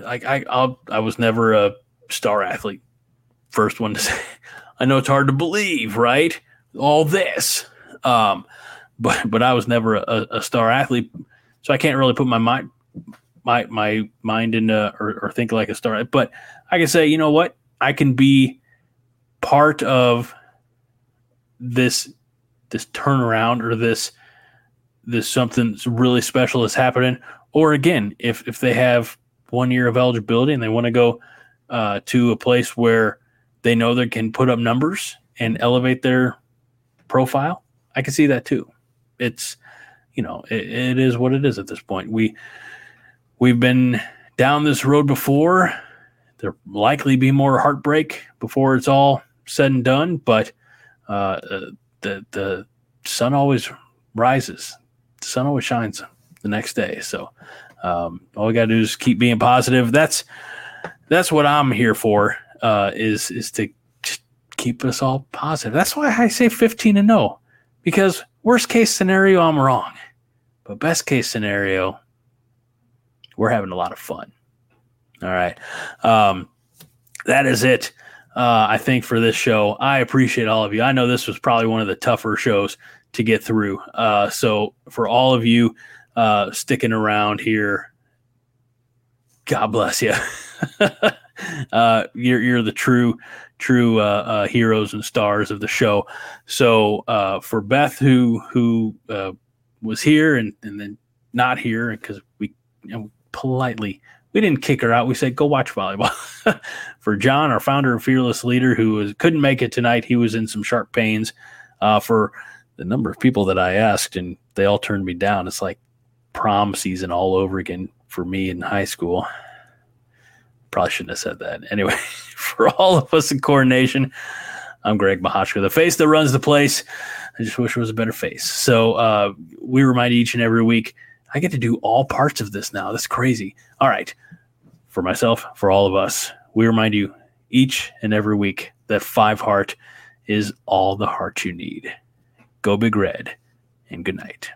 like I I'll, I was never a star athlete first one to say. I know it's hard to believe, right? All this, um, but but I was never a, a, star athlete, so I can't really put my mind my my mind into or, or think like a star. But I can say, you know what? I can be part of this this turnaround or this this something really special is happening. Or again, if if they have one year of eligibility and they want to go uh, to a place where they know they can put up numbers and elevate their profile. I can see that too. It's you know it, it is what it is at this point. We we've been down this road before. There'll likely be more heartbreak before it's all said and done, but uh, the the sun always rises. the sun always shines the next day. So um, all we got to do is keep being positive. That's that's what I'm here for. Uh, is is to keep us all positive. That's why I say 15 and 0 because worst case scenario, I'm wrong, but best case scenario, we're having a lot of fun. All right, um, that is it. Uh, I think for this show, I appreciate all of you. I know this was probably one of the tougher shows to get through. Uh, so for all of you uh, sticking around here. God bless you. uh, you're you're the true true uh, uh, heroes and stars of the show. So uh, for Beth, who who uh, was here and and then not here because we you know, politely we didn't kick her out. We said go watch volleyball. for Jon, our founder and fearless leader, who was, couldn't make it tonight, he was in some sharp pains. Uh, for the number of people that I asked and they all turned me down. It's like prom season all over again for me in high school. Probably shouldn't have said that. Anyway, for all of us in coordination, I'm Greg Mahoshka, the face that runs the place. I just wish it was a better face. So uh, we remind each and every week. I get to do all parts of this now. That's crazy. All right. For myself, for all of us, we remind you each and every week that five heart is all the heart you need. Go Big Red and good night.